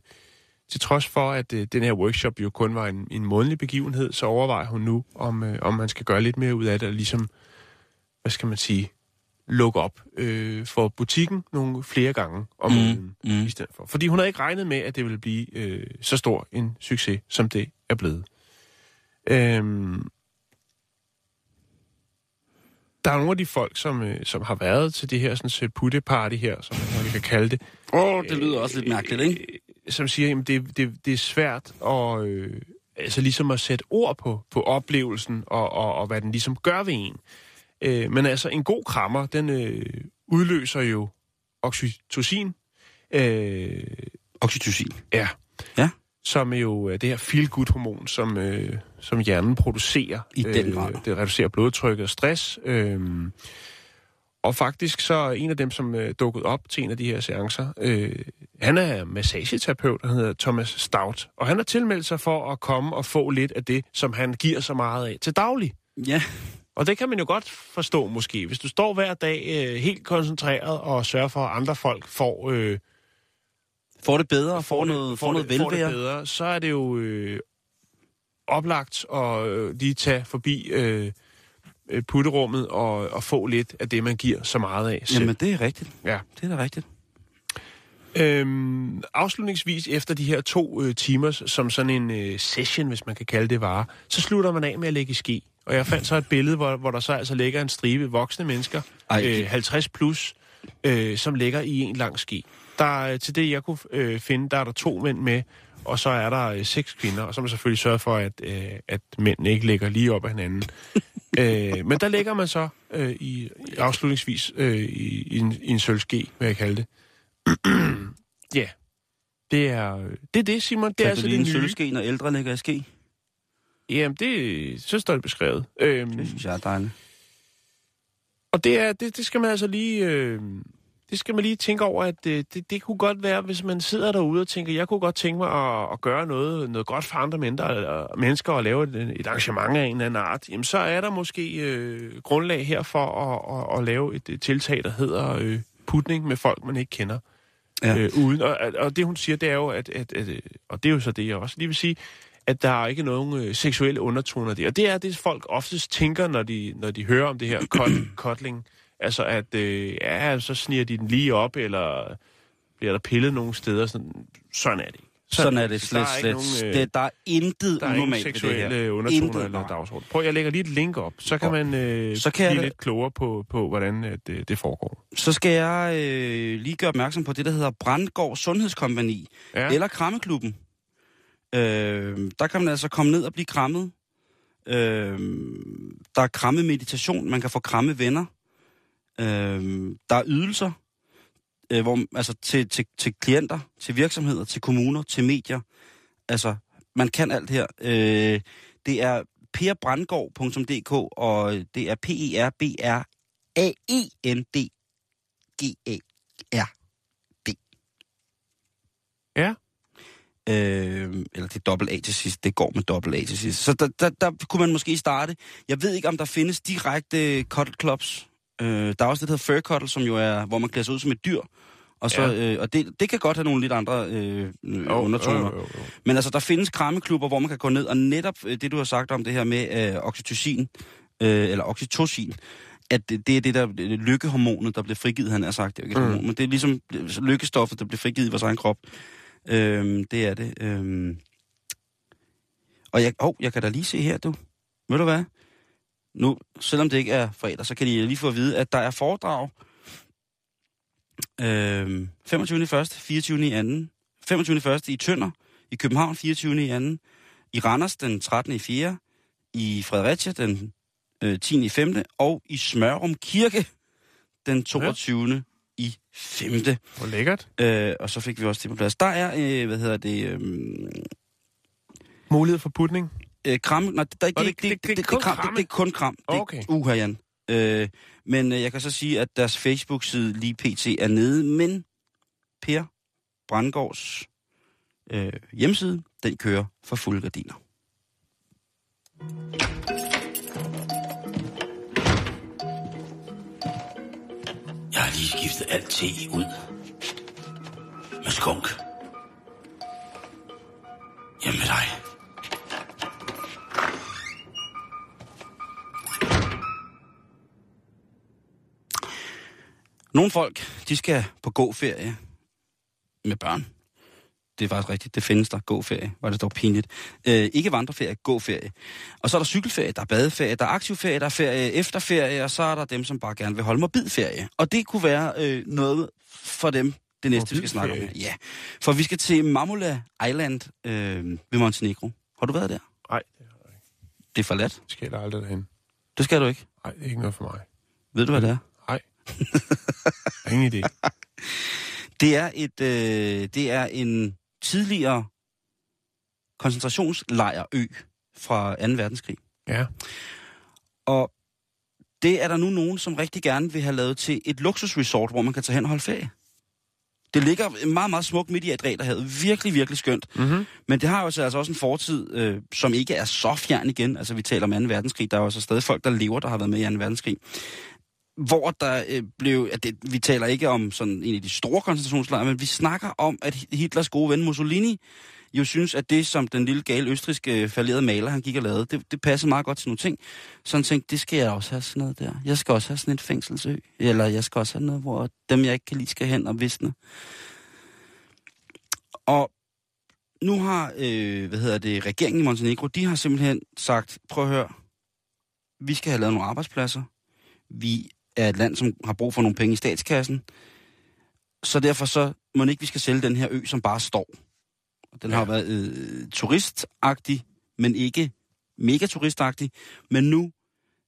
til trods for, at øh, den her workshop jo kun var en, en månedlig begivenhed, så overvejer hun nu, om, øh, om man skal gøre lidt mere ud af det, og ligesom, hvad skal man sige, lukke op øh, for butikken nogle flere gange om Mm, måneden mm. i stedet for. Fordi hun havde ikke regnet med, at det ville blive øh, så stor en succes, som det er blevet. Øhm, der er nogle af de folk, som, øh, som har været til det her sådan, putte-party her, som man kan kalde det, Åh, oh, det lyder også lidt mærkeligt, ikke? øh, som siger, at det, det, det er svært at, øh, altså ligesom at sætte ord på, på oplevelsen, og, og, og hvad den ligesom gør ved en. Øh, men altså, en god krammer, den øh, udløser jo oxytocin, øh, Oxytocin. ja, Ja. som jo er det her feel-good-hormon, som, øh, som hjernen producerer. I den grad. Det reducerer blodtrykket og stress. Øh, og faktisk så en af dem, som øh, dukkede op til en af de her seancer, øh, han er massageterapeut, han hedder Thomas Stout. Og han har tilmeldt sig for at komme og få lidt af det, som han giver så meget af til daglig. Ja. Og det kan man jo godt forstå måske. Hvis du står hver dag øh, helt koncentreret og sørger for, at andre folk får... Øh, Får det bedre og får, noget, får, noget det, får det velvære. bedre, så er det jo øh, oplagt at øh, lige tage forbi øh, øh, putterummet og, og få lidt af det, man giver så meget af selv. Jamen, det er rigtigt. Ja. Det er da rigtigt. Øhm, afslutningsvis efter de her to øh, timer, som sådan en øh, session, hvis man kan kalde det var, så slutter man af med at lægge i ski. Og jeg fandt så et billede, hvor, hvor der så altså ligger en stribe voksne mennesker, Ej. øh, 50 plus, øh, som ligger i en lang ski. Der, er- til det, jeg kunne øh, finde, der er der to mænd med, og så er der øh, seks kvinder, og så man selvfølgelig sørget for, at, øh, at mændene ikke ligger lige op ad hinanden. <laughs> øh, men der ligger man så øh, i, afslutningsvis øh, i, i, en, i en sølvske, vil jeg kalde det. <clears throat> Ja, det er det, er det Simon. Det er altså det en nye. sølvske, når ældre ligger i ske. Jamen, det, så står det beskrevet. Øhm, Det synes jeg er dejligt. og det, er, det, det skal man altså lige... Øh, det skal man lige tænke over, at øh, det, det kunne godt være, hvis man sidder derude og tænker, jeg kunne godt tænke mig at, at gøre noget, noget godt for andre mennesker, eller mennesker og lave et, et arrangement af en eller anden art, jamen så er der måske øh, grundlag her for at, at, at lave et, et tiltag, der hedder øh, putning med folk, man ikke kender. Ja. øh, uden. Og, og det hun siger, det er jo, at, at, at, øh, og det er jo så det, jeg også lige vil sige, at der er ikke nogen øh, seksuelle undertoner der. Og det er det, folk oftest tænker, når de, når de hører om det her cuddling. <clears throat> Altså at, øh, ja, så sniger de den lige op, eller bliver der pillet nogle steder. Sådan, sådan er det ikke. Sådan er det Der slet, er ikke slet. nogen, øh, det, der er intet Der er unormalt ved det her. undertoner Intet, eller dagsorden. Prøv, jeg lægger lige et link op, så kan man øh, så kan jeg blive da- lidt klogere på, på hvordan at, øh, det foregår. Så skal jeg øh, lige gøre opmærksom på det, der hedder Brandgård Sundhedskompagni. Ja. Ja. Eller Krammeklubben. Øh, der kan man altså komme ned og blive krammet. Øh, der er krammemeditation. Man kan få kramme venner. Øh, der er ydelser. Øh, hvor, altså til, til, til klienter, til virksomheder, til kommuner, til medier. Altså, man kan alt her. Øh, det er perbrandgaard.dk, og det er p e r b r a e n d g a r d Ja. Øh, eller det er dobbelt A til sidst. Det går med dobbelt A til sidst. Så der, der, der kunne man måske starte. Jeg ved ikke, om der findes direkte cuddle clubs. Øh, der er også det, der hedder fur cuddle, som jo er, hvor man klæder sig ud som et dyr. Og, så, Ja. øh, og det, det kan godt have nogle lidt andre øh, Jo, undertoner. jo, jo, jo. Men altså, der findes krammeklubber, hvor man kan gå ned, og netop øh, det, du har sagt om det her med øh, oxytocin, øh, eller oxytocin, at det, det er det der er lykkehormonet, der bliver frigivet, han har sagt. Det er jo ikke Mm. hormon, men det er ligesom lykkestoffet, der bliver frigivet i vores egen krop. Øhm, det er det. Øhm. Og jeg, oh, jeg kan da lige se her, du. Ved du hvad? Nu, selvom det ikke er fredag, så kan de lige få at vide, at der er foredrag øhm, 25. 1. 24. i 2. 25. 1. i Tønder, i København 24. i 2. i Randers den 13. i 4. i Fredericia den øh, 10. i 5. og i Smørum Kirke den 22. Ja. 5. Hvor lækkert. Øh, og så fik vi også det på plads. Der er, øh, hvad hedder det, øh, Mulighed for putning. øh, kram, nej, det, der, er ikke, det- det, det- det, det, kram, det, det er kun kram. Det, Okay. Uha, Jan. Øh, men øh, jeg kan så sige, at deres Facebook-side lige pt. er nede, men Per Brandgaards øh, hjemmeside, den kører for fulde gardiner. Jeg har lige skiftet alt te ud med skunk. Hjemme med dig. Nogle folk, de skal på gåferie med børn. Det er faktisk rigtigt, det findes der. Gåferie, var det dog pinligt. Øh, ikke vandreferie, gåferie. Og så er der cykelferie, der er badeferie, der er aktivferie, der er ferie efter ferie, og så er der dem, som bare gerne vil holde mobilferie. Og det kunne være øh, noget for dem, det næste, vi skal snakke om. Ja, for vi skal til Mamula Island øh, ved Montenegro. Har du været der? Nej, Det er forladt. det skal jeg aldrig derhen. Det skal du ikke. Nej, det er ikke noget for mig. Ved du, hvad det er? Nej. <laughs> Ingen idé. <laughs> Det er et, øh, det er en tidligere koncentrationslejrø fra 2. verdenskrig. Ja. Og det er der nu nogen, som rigtig gerne vil have lavet til et luksusresort, hvor man kan tage hen og holde ferie. Det ligger meget, meget smukt midt i Adriaterhavet. Virkelig, virkelig skønt. Mm-hmm. Men det har jo så altså også en fortid, øh, som ikke er så fjern igen. Altså, vi taler om 2. verdenskrig. Der er jo så stadig folk, der lever, der har været med i 2. verdenskrig. Hvor der øh, blev... At det, vi taler ikke om sådan en af de store koncentrationslejre, men vi snakker om, at Hitlers gode ven Mussolini jo synes, at det, som den lille gale østriske øh, falderede maler, han gik og lavede, det, det passer meget godt til nogle ting. Så han tænkte, det skal jeg også have sådan noget der. Jeg skal også have sådan et fængselsø. Eller jeg skal også have noget, hvor dem, jeg ikke kan lide, skal hen og visne. Og nu har, øh, hvad hedder det, regeringen i Montenegro, de har simpelthen sagt, prøv at høre, vi skal have lavet nogle arbejdspladser. Vi er et land, som har brug for nogle penge i statskassen. Så derfor så må ikke, vi skal sælge den her ø, som bare står. Den ja. har været øh, turistagtig, men ikke mega turistagtig. Men nu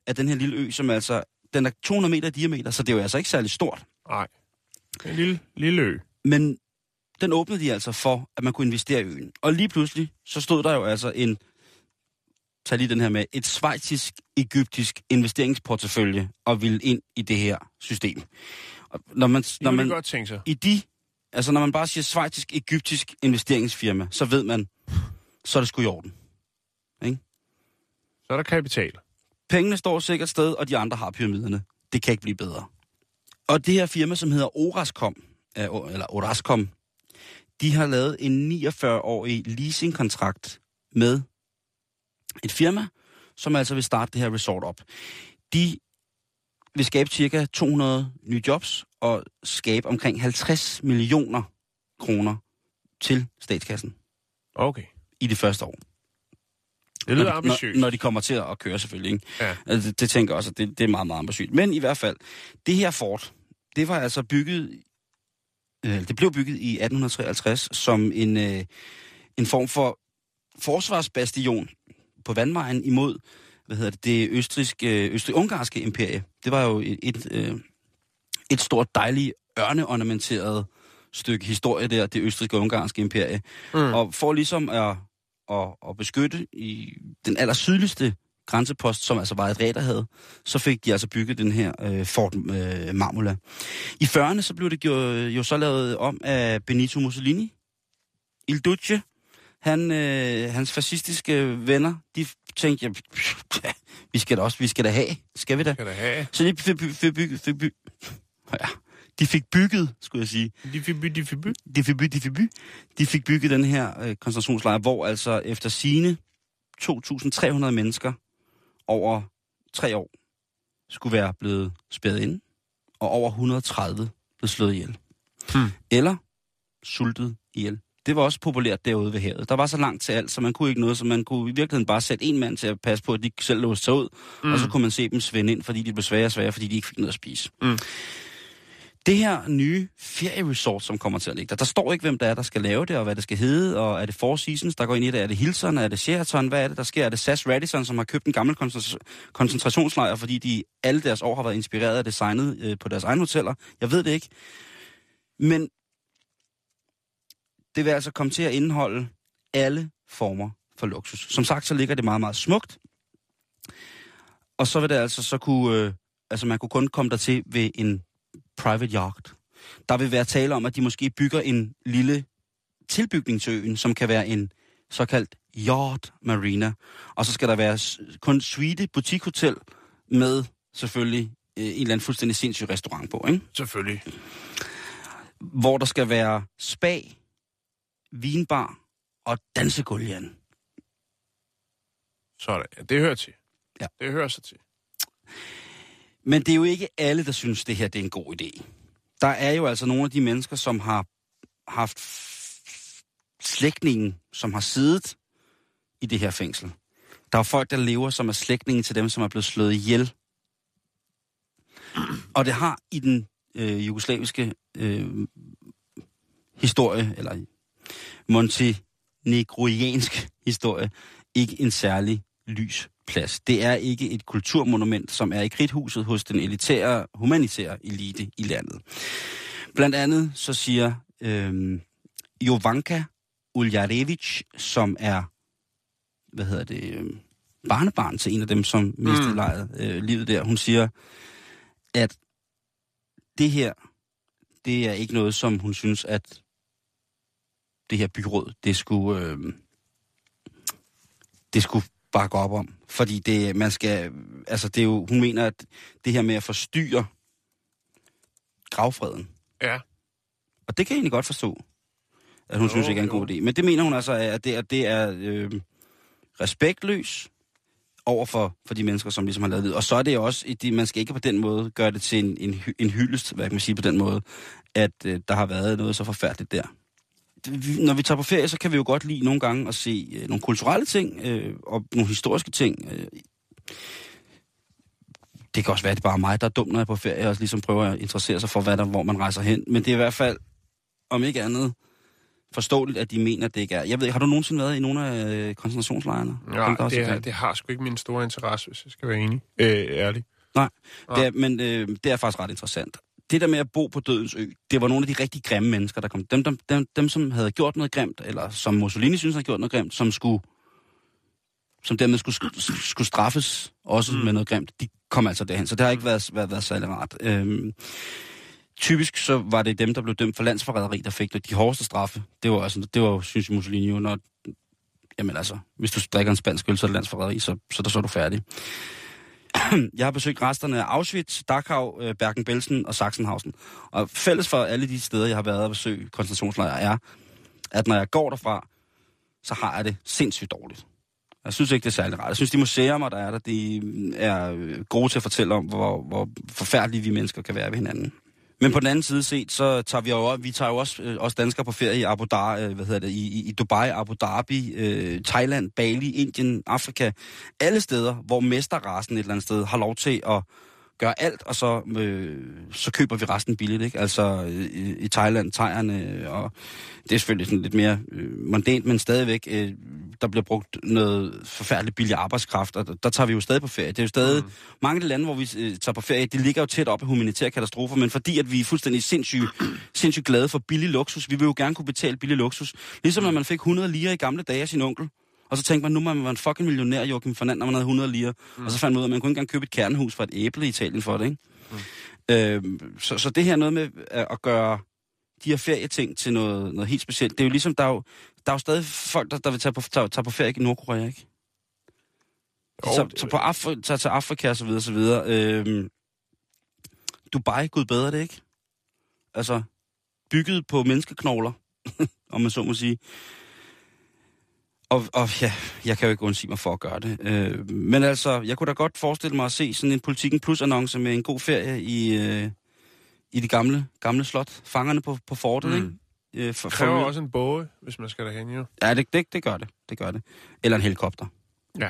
er den her lille ø, som altså, den er 200 meter i diameter, så det er jo altså ikke særlig stort. Nej. En lille, lille ø. Men den åbnede de altså for, at man kunne investere i øen. Og lige pludselig, så stod der jo altså en, tag lige den her med, et svejtisk-egyptisk investeringsportefølje og ville ind i det her system. Og når man, når man, godt tænke sig. I de, altså når man bare siger svejtisk-egyptisk investeringsfirma, så ved man, så er det sgu i orden. Ikke? Så er der kapital. Pengene står sikkert sted, og de andre har pyramiderne. Det kan ikke blive bedre. Og det her firma, som hedder Orascom, eller Orascom, de har lavet en 49-årig leasingkontrakt med firma, som altså vil starte det her resort op. De vil skabe cirka 200 nye jobs og skabe omkring 50 millioner kroner til statskassen. Okay. I det første år. Det lyder ambitiøst. Når, når de kommer til at køre selvfølgelig. Ikke? Ja. Altså, det, det tænker jeg også, at det, det er meget, meget ambitiøst. Men i hvert fald, det her fort, det var altså bygget, øh, det blev bygget i 1853 som en, øh, en form for forsvarsbastion på vandvejen imod hvad hedder det, det østriske, øh, østrig-ungarske imperie. Det var jo et, et, øh, et stort dejligt ørneornamenteret stykke historie der, det østrigske ungarske imperie. Mm. Og for ligesom at, at, at beskytte i den aller sydligste grænsepost, som altså var et ræd, havde, så fik de altså bygget den her øh, Fort øh, Marmula. I 40'erne så blev det jo, jo så lavet om af Benito Mussolini. Il Duce, han, øh, hans fascistiske venner, de tænkte, ja, vi skal da også, vi skal da have, skal vi da? Skal da have. Så de fik, fik, fik, fik, fik, ja, de fik bygget, skulle jeg sige. De fik by, de fik by. De fik, by, de fik, by. De fik bygget den her øh, koncentrationslejr, hvor altså efter sine 2.300 mennesker over tre år skulle være blevet spærret ind, og over 130 blev slået ihjel. Hmm. Eller sultet ihjel. Det var også populært derude ved havet. Der var så langt til alt, så man kunne ikke noget, så man kunne i virkeligheden bare sætte en mand til at passe på, at de selv låste sig ud, mm. og så kunne man se dem svinde ind, fordi de blev sværere og sværere, fordi de ikke fik noget at spise. Mm. Det her nye ferieresort, som kommer til at ligge der, der står ikke, hvem der er, der skal lave det, og hvad det skal hedde, og er det Four Seasons, der går ind i det, er det Hilton, er det Sheraton, hvad er det, der sker? Er det SAS Radisson, som har købt en gammel koncentrationslejr, fordi de alle deres år har været inspireret af designet øh, på deres egne hoteller? Jeg ved det ikke. Men det vil altså komme til at indeholde alle former for luksus. Som sagt, så ligger det meget, meget smukt. Og så vil det altså så kunne, øh, altså man kunne kun komme der til ved en private yacht. Der vil være tale om, at de måske bygger en lille tilbygning til øen, som kan være en såkaldt yacht marina. Og så skal der være kun suite boutique hotel med selvfølgelig øh, en eller anden fuldstændig sindssyg restaurant på, ikke? Selvfølgelig. Hvor der skal være spa, vinbar og dansegulv, Jan. Sådan. Det hører til. Ja. Det hører sig til. Men det er jo ikke alle, der synes, det her det er en god idé. Der er jo altså nogle af de mennesker, som har haft slægtningen, som har siddet i det her fængsel. Der er folk, der lever, som er slægtningen til dem, som er blevet slået ihjel. Og det har i den øh, jugoslaviske øh, historie, eller montenegroiansk historie, ikke en særlig lys plads. Det er ikke et kulturmonument, som er i kridthuset hos den elitære, humanitære elite i landet. Blandt andet så siger øh, Jovanka Uljarevic, som er, hvad hedder det, øh, barnebarn til en af dem, som mistede mm. lejet, øh, livet der. Hun siger, at det her, det er ikke noget, som hun synes, at det her byråd, det skulle, øh, det skulle bakke op om. Fordi det, man skal, altså det er jo, hun mener, at det her med at forstyrre gravfreden. Ja. Og det kan jeg egentlig godt forstå, at hun jo, synes ikke er en god idé. Men det mener hun altså, at det, at det er øh, respektløs over for, for de mennesker, som ligesom har lavet det. Og så er det også, det, man skal ikke på den måde gøre det til en, en, en hyldest, hvad kan man sige på den måde, at øh, der har været noget så forfærdeligt der. Når vi tager på ferie, så kan vi jo godt lide nogle gange at se øh, nogle kulturelle ting øh, og nogle historiske ting. Øh. Det kan også være, at det bare er mig, der er dum, når jeg er på ferie, og ligesom prøver at interessere sig for, hvad der, hvor man rejser hen. Men det er i hvert fald, om ikke andet, forståeligt, at de mener, at det ikke er. Jeg ved ikke, har du nogensinde været i nogle af øh, koncentrationslejrene? Dem, Ja, også det, er, det har sgu ikke min store interesse, hvis jeg skal være enig. Øh, ærlig. Nej, Nej. det er, men øh, det er faktisk ret interessant. Det der med at bo på dødens ø, det var nogle af de rigtig grimme mennesker, der kom. Dem, dem, dem, dem som havde gjort noget grimt, eller som Mussolini synes havde gjort noget grimt, som skulle som dermed skulle, skulle straffes også mm. med noget grimt, de kom altså derhen. Så det har ikke været, været, været særlig rart. Øhm, typisk så var det dem, der blev dømt for landsforræderi, der fik de hårdeste straffe. Det var, altså, det var synes jeg, Mussolini jo, når, jamen altså, hvis du drikker en spansk øl, så er det landsforræderi, så, så der så er du færdig. <clears throat> Jeg har besøgt resterne af Auschwitz, Dachau, øh, Bergen-Belsen og Sachsenhausen. Og fælles for alle de steder, jeg har været og besøgt koncentrationslejre, er, at når jeg går derfra, så har jeg det sindssygt dårligt. Jeg synes ikke, det er særlig rart. Jeg synes, de museer, der er der, de er øh, gode til at fortælle om, hvor, hvor forfærdelige vi mennesker kan være ved hinanden. Men på den anden side set, så tager vi jo, vi tager jo også, øh, også danskere på ferie i Abu Dhabi, øh, hvad hedder det, i, i- Dubai, Abu Dhabi, øh, Thailand, Bali, Indien, Afrika. Alle steder, hvor mesterrasen et eller andet sted har lov til at gøre alt, og så, øh, så køber vi resten billigt, ikke? Altså i, i Thailand, thaierne, og det er selvfølgelig sådan lidt mere øh, mondænt, men stadigvæk, øh, der bliver brugt noget forfærdeligt billig arbejdskraft, og der, der tager vi jo stadig på ferie. Det er jo stadig, mm. mange af de lande, hvor vi øh, tager på ferie, de ligger jo tæt op af humanitære katastrofer, men fordi at vi er fuldstændig sindssygt, <clears throat> sindssygt glade for billig luksus, vi vil jo gerne kunne betale billig luksus. Ligesom når man fik 100 lire i gamle dage af sin onkel, og så tænkte man, nu man være en fucking millionær, Joachim Fernand, når man havde 100 lire. Mm. Og så fandt man ud af, at man kunne ikke engang købe et kernehus for et æble i Italien for det, ikke? Mm. Øhm, så, så det her noget med at, at gøre de her ferieting til noget, noget helt specielt, det er jo ligesom, der er jo, der er jo stadig folk, der, der vil tage på, tage, tage på ferie i Nordkorea, ikke? Jo, så, så på Afri, tager til Afrika og så videre, så videre. Øhm, Dubai, gud bedre det, ikke? Altså, bygget på menneskeknogler, <laughs> om man så må sige. Og, og ja, jeg kan jo ikke undsige mig for at gøre det. Øh, men altså, jeg kunne da godt forestille mig at se sådan en Politikken Plus-annonce med en god ferie i, øh, i det gamle, gamle slot. Fangerne på, på fortet, Mm. ikke? Øh, for, kræver for, også en båge, hvis man skal derhen, jo. Ja, det, det, det gør det. Det gør det. Eller en helikopter. Ja.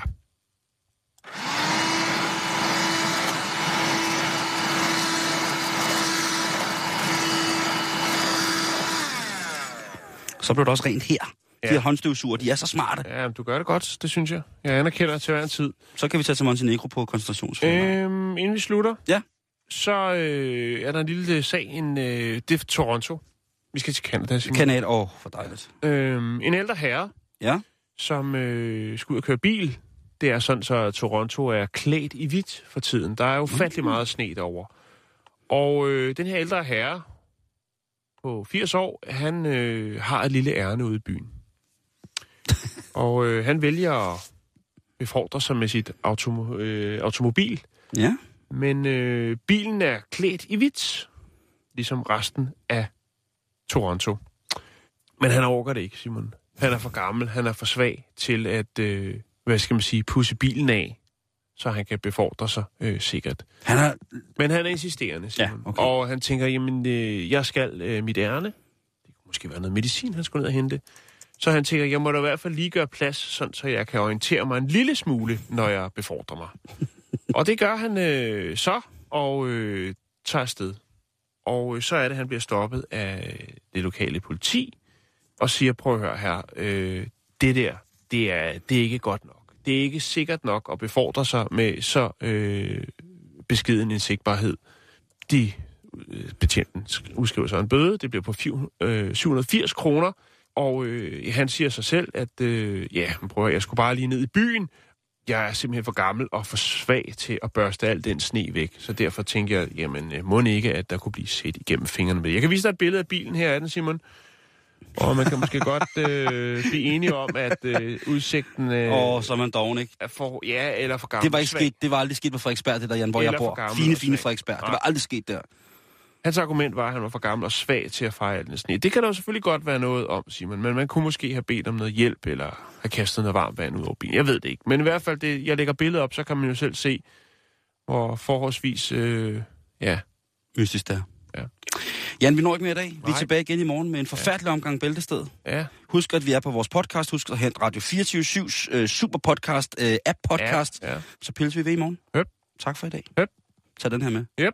Så blev det også rent her. Ja. De her håndstøvsuger, de er så smarte. Ja, men du gør det godt, det synes jeg. Jeg anerkender til hver en tid. Så kan vi tage til Montenegro på koncentrationsfælder. Øhm, inden vi slutter, Ja. så øh, er der en lille øh, sag. En, øh, det er Toronto. Vi skal til Canada, Simon. Kanal, åh, oh, for dejligt. Øhm, en ældre herre, Ja, som øh, skal ud og køre bil. Det er sådan, så Toronto er klædt i hvidt for tiden. Der er jo ufattelig meget sne derovre. Og øh, den her ældre herre på 80 år, han øh, har et lille ærne ude i byen. <laughs> og øh, han vælger at befordre sig med sit automo- øh, automobil. ja. Men øh, bilen er klædt i hvidt, ligesom resten af Toronto. Men han overgår det ikke, Simon. Han er for gammel, han er for svag til at, øh, hvad skal man sige, pusse bilen af, så han kan befordre sig øh, sikkert. Han er... Men han er insisterende, Simon. Ja, okay. Og han tænker, jamen, øh, jeg skal øh, mit ærne. Det kunne måske være noget medicin, han skulle ned og hente. Så han tænker, jeg må da i hvert fald lige gøre plads, sådan, så jeg kan orientere mig en lille smule, når jeg befordrer mig. <laughs> og det gør han øh, så, og øh, tager afsted. Og øh, så er det, han bliver stoppet af det lokale politi, og siger, prøv at høre her, øh, det der, det er, det er ikke godt nok. Det er ikke sikkert nok at befordre sig med så øh, beskeden en sigtbarhed. De øh, betjenten sk- udskriver sig en bøde, det bliver på 400, øh, 780 kroner, og øh, han siger sig selv, at øh, ja, prøv at, jeg skulle bare lige ned i byen. Jeg er simpelthen for gammel og for svag til at børste al den sne væk, så derfor tænker jeg, jamen øh, må ikke, at der kunne blive set igennem fingrene med. Jeg kan vise dig et billede af bilen her, er den, Simon. Og man kan måske godt øh, blive enige om, at øh, udsigten øh, Åh, så er man doven, ikke? er for, ja, eller for gammel. Det var ikke sket, det var aldrig sket på Frederiksberg, det der, Jan, hvor Eller jeg bor. Fine, fine. Frederiksberg. Det var aldrig sket der. Hans argument var, at han var for gammel og svag til at fejre den sne. Det kan der jo selvfølgelig godt være noget om, siger man, men man kunne måske have bedt om noget hjælp, eller have kastet noget varmt vand ud over bilen. Jeg ved det ikke. Men i hvert fald, det, jeg lægger billedet op, så kan man jo selv se, hvor forholdsvis, øh, ja... Østisk der. Ja. Jan, vi når ikke mere i dag. Vi er tilbage igen i morgen med en forfærdelig ja. omgang Bæltested. Ja. Husk, at vi er på vores podcast. Husk at hente Radio 24-7's øh, super podcast, øh, app podcast. Ja. Ja. Så pilles vi ved i morgen. Yep. Tak for i dag. Yep. Tag den her med. Yep.